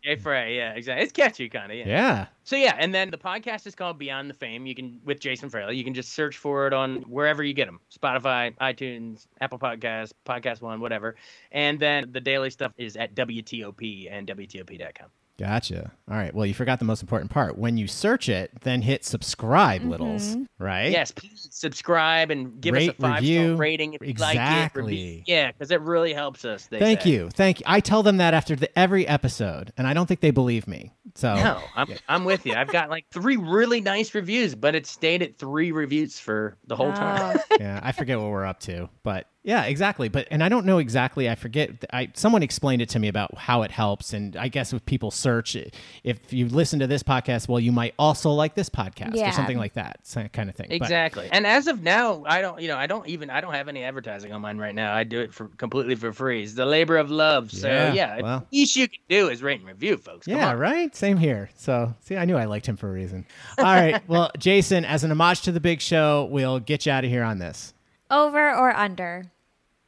Jay Fray, yeah, exactly. It's catchy, kind of. Yeah. Yeah. So yeah, and then the podcast is called Beyond the Fame. You can with Jason Fraley. You can just search for it on wherever you get them: Spotify, iTunes, Apple Podcasts, Podcast One, whatever. And then the daily stuff is at WTOP and WTOP.com. Gotcha. All right. Well, you forgot the most important part. When you search it, then hit subscribe, mm-hmm. littles. Right? Yes, please subscribe and give Rate, us a five review. star rating if you like it. Exactly. Review- yeah, because it really helps us. they Thank say. you. Thank you. I tell them that after the, every episode, and I don't think they believe me. So No, I'm, I'm with you. I've got like three really nice reviews, but it stayed at three reviews for the whole time. Oh, (laughs) yeah, I forget what we're up to, but yeah, exactly. But and I don't know exactly. I forget. I someone explained it to me about how it helps, and I guess if people search, if you listen to this podcast, well, you might also like this podcast Yeah. or something like that, kind of thing. But- Exactly. And as of now, I don't, you know, I don't even, I don't have any advertising on mine right now. I do it for completely for free. It's the labor of love. So Yeah, yeah, well. the least you can do is rate and review, folks. Come Yeah, on. right. Same here. So, see, I knew I liked him for a reason. All right. (laughs) Well, Jason, as an homage to the big show, we'll get you out of here on this. over or under?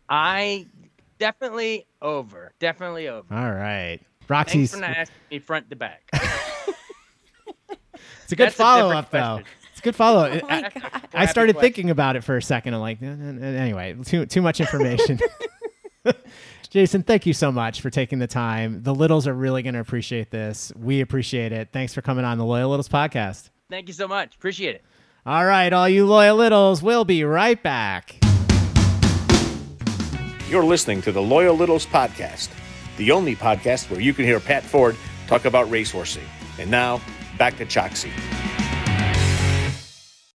I definitely over, definitely over. All right. Roxy's Thanks for not asking me front to back. (laughs) It's a good That's follow different up, though. It's a good follow up. Oh my God. I started thinking about it for a second. I'm like, anyway, too too much information. (laughs) Jason, thank you so much for taking the time. The Littles are really going to appreciate this. We appreciate it. Thanks for coming on the Loyal Littles podcast. Thank you so much. Appreciate it. All right, all you loyal littles, we'll be right back. You're listening to the Loyal Littles Podcast, the only podcast where you can hear Pat Ford talk about racehorsing. And now, back to Choxy.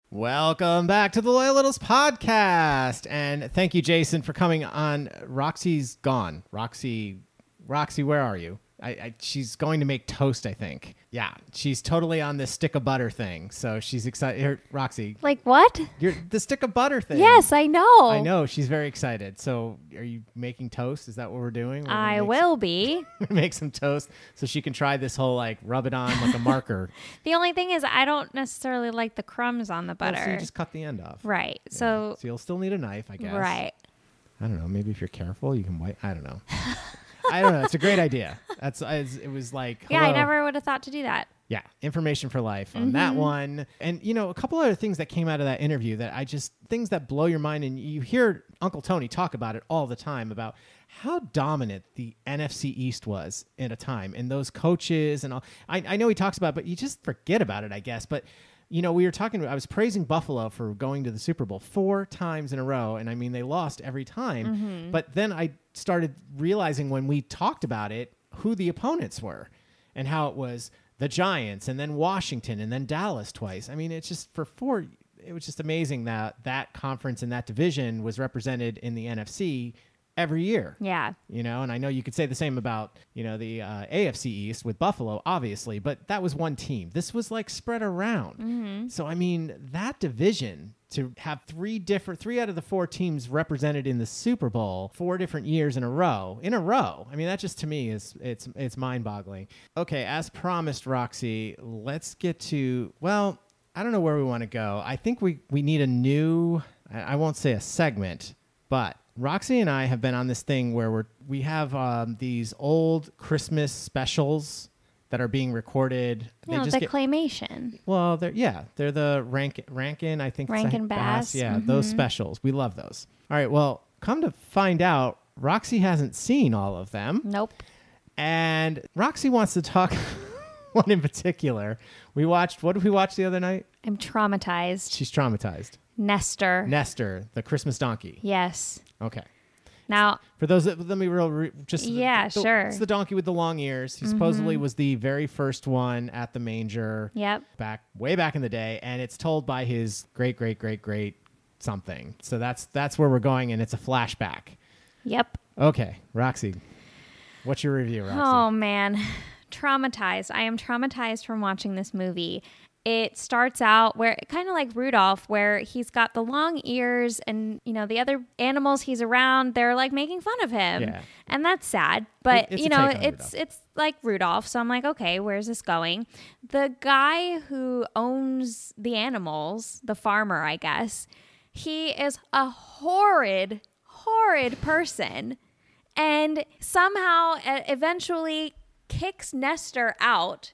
Welcome back to the Loyal Littles podcast, and thank you, Jason, for coming on. Roxy's gone. Roxy, Roxy, where are you? I, I, she's going to make toast, I think. Yeah, she's totally on this stick of butter thing. So she's excited. Here, Roxy, Like what? you're the stick of butter thing. Yes, I know. I know. She's very excited. So, are you making toast? Is that what we're doing? We're I will be. (laughs) Make some toast so she can try this whole like rub it on like a marker. (laughs) The only thing is, I don't necessarily like the crumbs on the Well, butter. so you just cut the end off. right. So, So you'll still need a knife, I guess. right. I don't know. Maybe if you're careful, you can wipe. I don't know. (laughs) I don't know. It's a great idea. That's it was like Yeah, I hello. never would have thought to do that. yeah information for life on that mm-hmm. one, and you know a couple other things that came out of that interview that I just things that blow your mind, and you hear Uncle Tony talk about it all the time about how dominant the NFC East was at a time, and those coaches and all. I, I know he talks about, it, but you just forget about it, I guess, but. You know, we were talking. I was praising Buffalo for going to the Super Bowl four times in a row, and I mean they lost every time. Mm-hmm. But then I started realizing when we talked about it who the opponents were, and how it was the Giants, and then Washington, and then Dallas twice. I mean, it's just for four. It was just amazing that that conference and that division was represented in the NFC every year. Yeah. you know and i know you could say the same about you know the uh, afc east with buffalo obviously but that was one team. This was like spread around. So i mean that division to have three different three out of the four teams represented in the super bowl four different years in a row in a row. I mean that just to me is it's it's mind-boggling. Okay as promised roxy let's get to well i don't know where we want to go. I think we we need a new I, I won't say a segment but Roxy and I have been on this thing where we're we have um, these old Christmas specials that are being recorded. You know, the claymation. well, they're yeah, they're the rank Rankin. I think Rankin a- Bass, Yeah, those mhm. specials. We love those. All right. Well, come to find out, Roxy hasn't seen all of them, Nope. and Roxy wants to talk (laughs) one in particular. We watched. What did we watch the other night? I'm traumatized. She's traumatized. Nestor. Nestor, the Christmas donkey. yes. Okay. Now, For those that let me real re, just Yeah, the- sure. It's the donkey with the long ears. He supposedly mm-hmm. was the very first one at the manger. Yep. Back way back in the day, and it's told by his great great great great something. So that's that's where we're going, and it's a flashback. yep. Okay, Roxy, what's your review, Roxy? Oh man, (sighs) traumatized. I am traumatized from watching this movie. It starts out where kind of like Rudolph, where he's got the long ears, and you know the other animals he's around, they're like making fun of him, Yeah. and that's sad. But it's you know, it's Rudolph. it's like Rudolph, so I'm like, okay, where's this going? The guy who owns the animals, the farmer, I guess, he is a horrid, horrid person and somehow uh, eventually kicks Nestor out.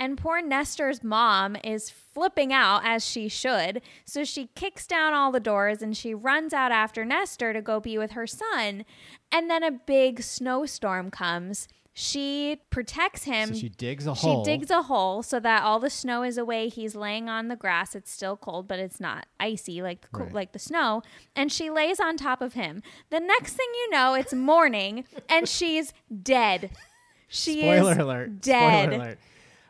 And poor Nestor's mom is flipping out as she should. So she kicks down all the doors and she runs out after Nestor to go be with her son. And then a big snowstorm comes. She protects him. So she digs a She hole. She digs a hole so that all the snow is away. He's laying on the grass. It's still cold, but it's not icy like the, Right. like the snow. And she lays on top of him. The next thing you know, it's morning and she's dead. She Spoiler is alert. dead Spoiler alert.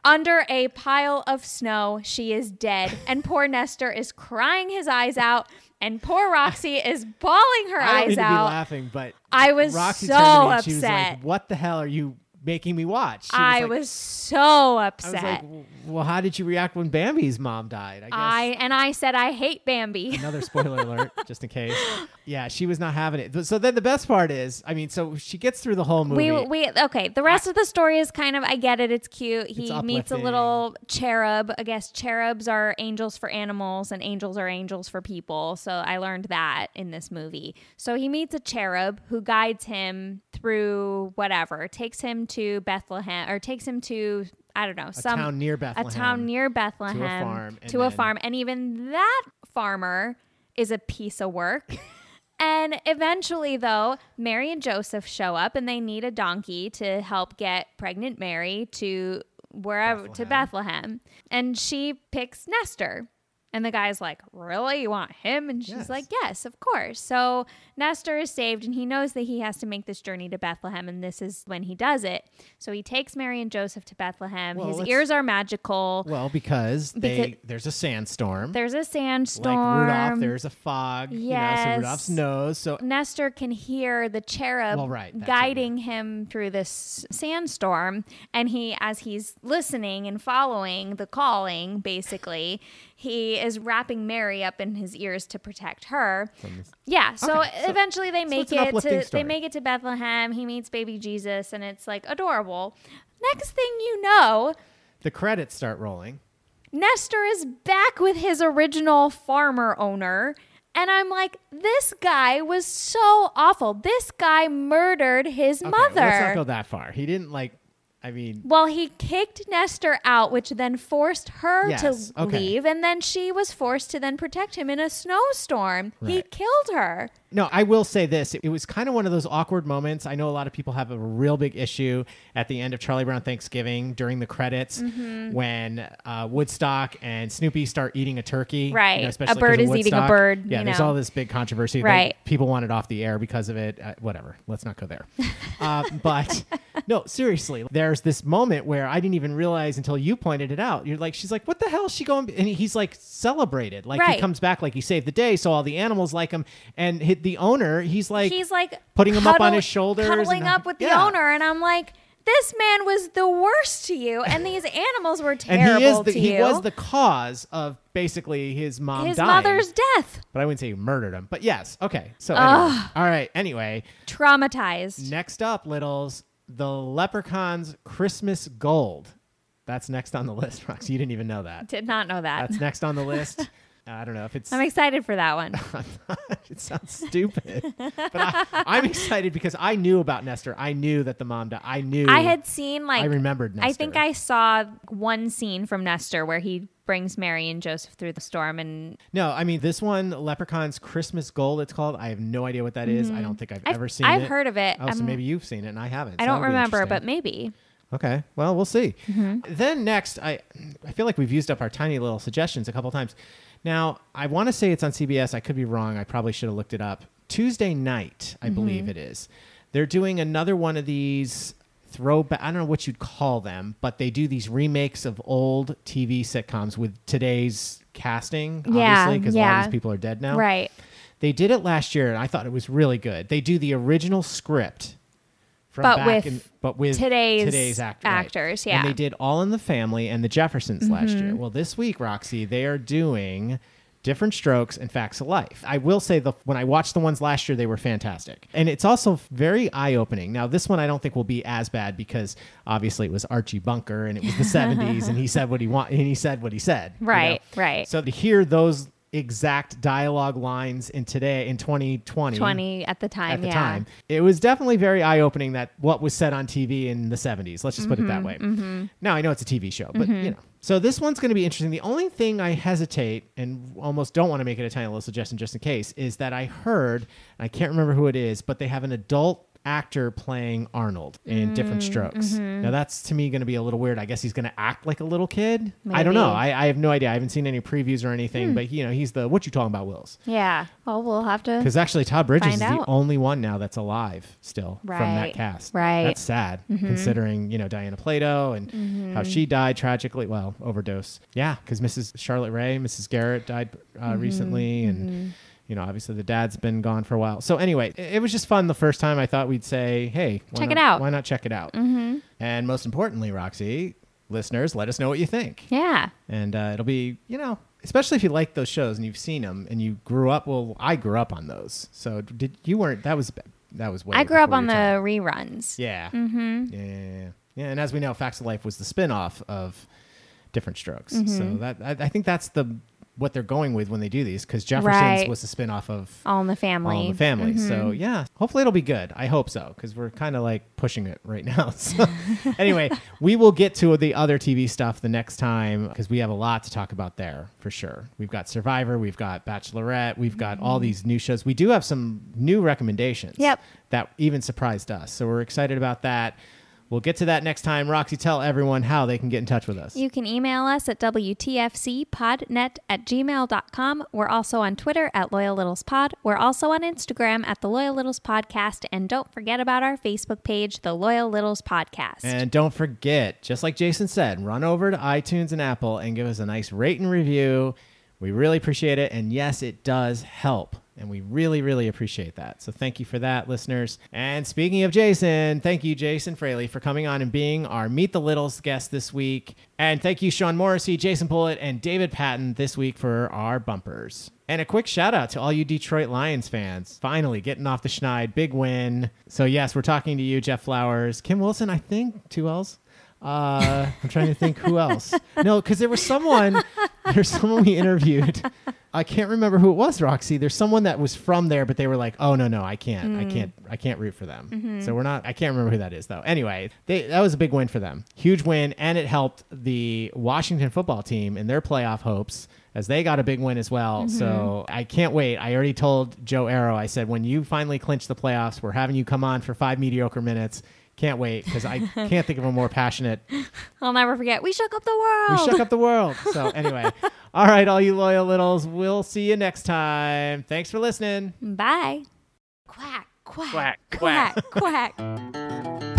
Under a pile of snow. She is dead. And poor Nestor is crying his eyes out. And poor Roxy is bawling her I eyes mean to be out. laughing, but I was Roxy so turned to me and She was upset. like, "What the hell are you making me watch?" She I like- was so I upset. was like, "Well, how did you react when Bambi's mom died?" I guess. I and I said I hate Bambi. Another spoiler (laughs) alert, just in case. Yeah, she was not having it. So then the best part is, I mean, so she gets through the whole movie. We we okay. The rest of the story is kind of I get it. It's cute. He It's meets a little cherub. I guess cherubs are angels for animals and angels are angels for people. So I learned that in this movie. So he meets a cherub who guides him through whatever. Takes him to Bethlehem or takes him to I don't know a some town near Bethlehem. a Bethlehem. town near Bethlehem to a farm, and to a farm, and even that farmer is a piece of work. (laughs) and eventually, though, Mary and Joseph show up, and they need a donkey to help get pregnant Mary to wherever to Bethlehem, and she picks Nestor. And the guy's like, Really? You want him? And she's Yes. like, Yes, of course. So Nestor is saved and he knows that he has to make this journey to Bethlehem. And this is when he does it. So he takes Mary and Joseph to Bethlehem. Well, His ears are magical. Well, because they there's a sandstorm. There's a sandstorm. like. Rudolph, there's a fog. You know, so Rudolph's nose. So Nestor can hear the cherub Well, right, guiding him through this sandstorm. And he, as he's listening and following the calling, basically, he is wrapping Mary up in his ears to protect her. Yeah. So Okay, so- eventually they make an it to story. they make it to Bethlehem. He meets baby Jesus and it's like adorable. Next thing you know, the credits start rolling. Nestor is back with his original farmer owner. And I'm like, this guy was so awful. This guy murdered his Okay, mother. Let's not go that far. He didn't like. I mean, well, he kicked Nestor out, which then forced her Yes, to okay. leave. And then she was forced to then protect him in a snowstorm. He killed her. No, I will say this. It, it was kind of one of those awkward moments. I know a lot of people have a real big issue at the end of Charlie Brown Thanksgiving during the credits Mm-hmm. when uh, Woodstock and Snoopy start eating a turkey. Right. A especially 'cause bird is eating a Woodstock. bird, Yeah, you there's know. all this big controversy. Right. people want it off the air because of it. Uh, whatever. Let's not go there. (laughs) uh, but no, seriously, there's this moment where I didn't even realize until you pointed it out. You're like, she's like, what the hell is she going? And he's like celebrated. Like he comes back like he saved the day. So all the animals like him. And hit the owner, he's like, He's like putting him up on his shoulders cuddling and- up with the yeah. owner. And I'm like, this man was the worst to you. And these (laughs) animals were and terrible he is the to he you. was the cause of basically his mom his dying. mother's death. but I wouldn't say he murdered him. But yes, okay. So anyway. all right. Anyway, Traumatized. next up, littles, the Leprechaun's Christmas Gold. That's next on the list, (laughs) Rox. You didn't even know that. Did not know that. That's next on the list. (laughs) I don't know if it's. I'm excited for that one. (laughs) it sounds stupid, but I, I'm excited because I knew about Nestor. I knew that the mom died. I knew. I had seen like I remembered Nestor. I think I saw one scene from Nestor where he brings Mary and Joseph through the storm and No, I mean this one, Leprechaun's Christmas Gold. It's called. I have no idea what that is. I don't think I've, Mm-hmm. I've- ever seen it. I've it. heard of it. Oh, so maybe you've seen it and I haven't. I so don't remember, but maybe. Okay. Well, we'll see. Mm-hmm. Then next, I I feel like we've used up our tiny little suggestions a couple times. Now, I want to say it's on CBS. I could be wrong. I probably should have looked it up. Tuesday night, I Mm-hmm. believe it is. They're doing another one of these throwback. I don't know what you'd call them, but they do these remakes of old TV sitcoms with today's casting. Yeah, obviously, because a lot of these people are dead now. Right. They did it last year, and I thought it was really good. They do the original script, But back with in, but with today's today's act- right. actors, yeah. Mm-hmm. And they did All in the Family and The Jeffersons last year. Well, this week, Roxy, they are doing Different Strokes and Facts of Life. I will say the when I watched the ones last year, they were fantastic, and it's also very eye opening. Now, this one I don't think will be as bad because obviously it was Archie Bunker and it was the (laughs) '70s, and he said what he want and he said what he said. you know? Right, right. So to hear those exact dialogue lines in today in 2020 20 at the time, at the yeah. time. It was definitely very eye opening that what was said on TV in the 70s. Let's just put it that mm-hmm, way. Mm-hmm. Now I know it's a TV show, but mm-hmm. you know. So this one's going to be interesting. The only thing I hesitate and almost don't want to make it a tiny little suggestion just in case is that I heard, and I can't remember who it is, but they have an adult actor playing Arnold in different mm, strokes. Mm-hmm. Now that's to me going to be a little weird. I guess he's going to act like a little kid. I don't know. I, I have no idea. I haven't seen any previews or anything, hmm. but you know, he's the what you talking about, Wills? Yeah. Well, we'll have to. Because actually, Todd Bridges is out. the only one now that's alive still from that cast. right. That's sad, mm-hmm. considering you know Dana Plato and mm-hmm. how she died tragically. Well, overdose. Yeah, because Mrs. Charlotte Rae, Mrs. Garrett died uh, recently, and you know obviously the dad's been gone for a while. So anyway, it, it was just fun the first time. I thought we'd say, hey, why Check it out. Why not check it out? Mm-hmm. And most importantly, Roxy, listeners, let us know what you think yeah. and uh, it'll be you know especially if you like those shows and you've seen them and you grew up well i grew up on those so did you weren't that was that was way I grew up on the time. reruns. yeah mm-hmm. yeah, yeah yeah yeah and as we know facts of life was the spin-off of different strokes Mm-hmm. so that I, I think that's the what they're going with when they do these because jefferson's Right. was a spin-off of All in the family. all in the family. So Mm-hmm. yeah, hopefully it'll be good. I hope so because we're kind of like pushing it right now. (laughs) So anyway, (laughs) we will get to the other TV stuff the next time because we have a lot to talk about there for sure. We've got Survivor, we've got Bachelorette, we've got all these new shows. We do have some new recommendations. Mm-hmm. Yep. That even surprised us. So we're excited about that. We'll get to that next time. Roxy, tell everyone how they can get in touch with us. You can email us at WTFCpodnet at gmail.com. We're also on Twitter at Loyal Littles Pod. We're also on Instagram at the Loyal Littles Podcast. And don't forget about our Facebook page, the Loyal Littles Podcast. And don't forget, just like Jason said, run over to iTunes and Apple and give us a nice rate and review. We really appreciate it. And yes, it does help. And we really, really appreciate that. So thank you for that, listeners. And speaking of Jason, thank you, Jason Fraley, for coming on and being our Meet the Littles guest this week. And thank you, Sean Morrissey, Jason Pullett, and David Patton this week for our bumpers. And a quick shout out to all you Detroit Lions fans. Finally getting off the schneid. Big win. So, yes, we're talking to you, Jeff Flowers. Kim Wilson, I think, two L's. Uh, I'm trying to think who else. No, because there was someone, there's someone we interviewed. I can't remember who it was, Roxy. There's someone that was from there, but they were like, "Oh no, no, I can't, I mm. can't, I can't root for them." Mm-hmm. So we're not. I can't remember who that is though. Anyway, they, that was a big win for them, huge win, and it helped the Washington football team in their playoff hopes as they got a big win as well. So mm-hmm. I can't wait. I already told Joe Arrow. I said, when you finally clinch the playoffs, we're having you come on for five mediocre minutes. Can't wait because I (laughs) can't think of a more passionate I'll never forget. We shook up the world. we shook up the world. So (laughs) anyway, all right, all you loyal littles, we'll see you next time. Thanks for listening. Bye. Quack, quack, Quack, quack, quack. quack.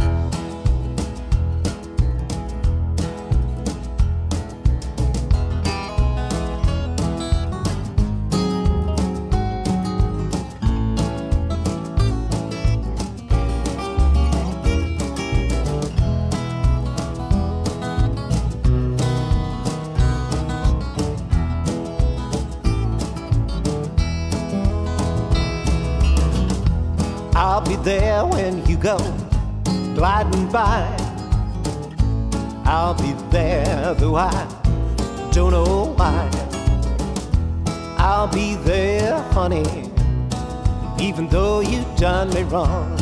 I'll be there when you go gliding by. I'll be there, though I don't know why. I'll be there, honey, even though you done me wrong.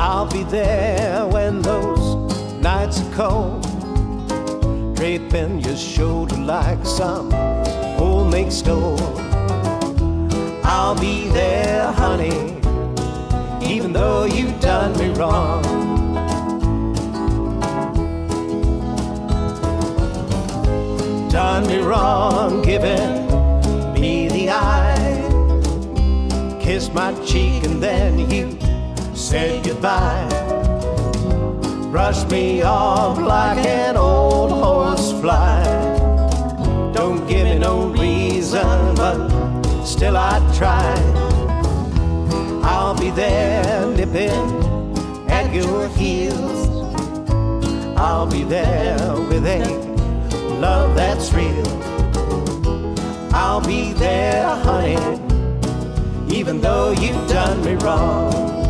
I'll be there when those nights are cold draping your shoulder like some make stove. I'll be there, honey, even though you've done me wrong. Done me wrong, giving me the eye. Kissed my cheek and then you said goodbye brush me off like an old horse fly. Don't give me no but still I try. I'll be there nipping at your heels. I'll be there with a love that's real. I'll be there, honey, even though you've done me wrong.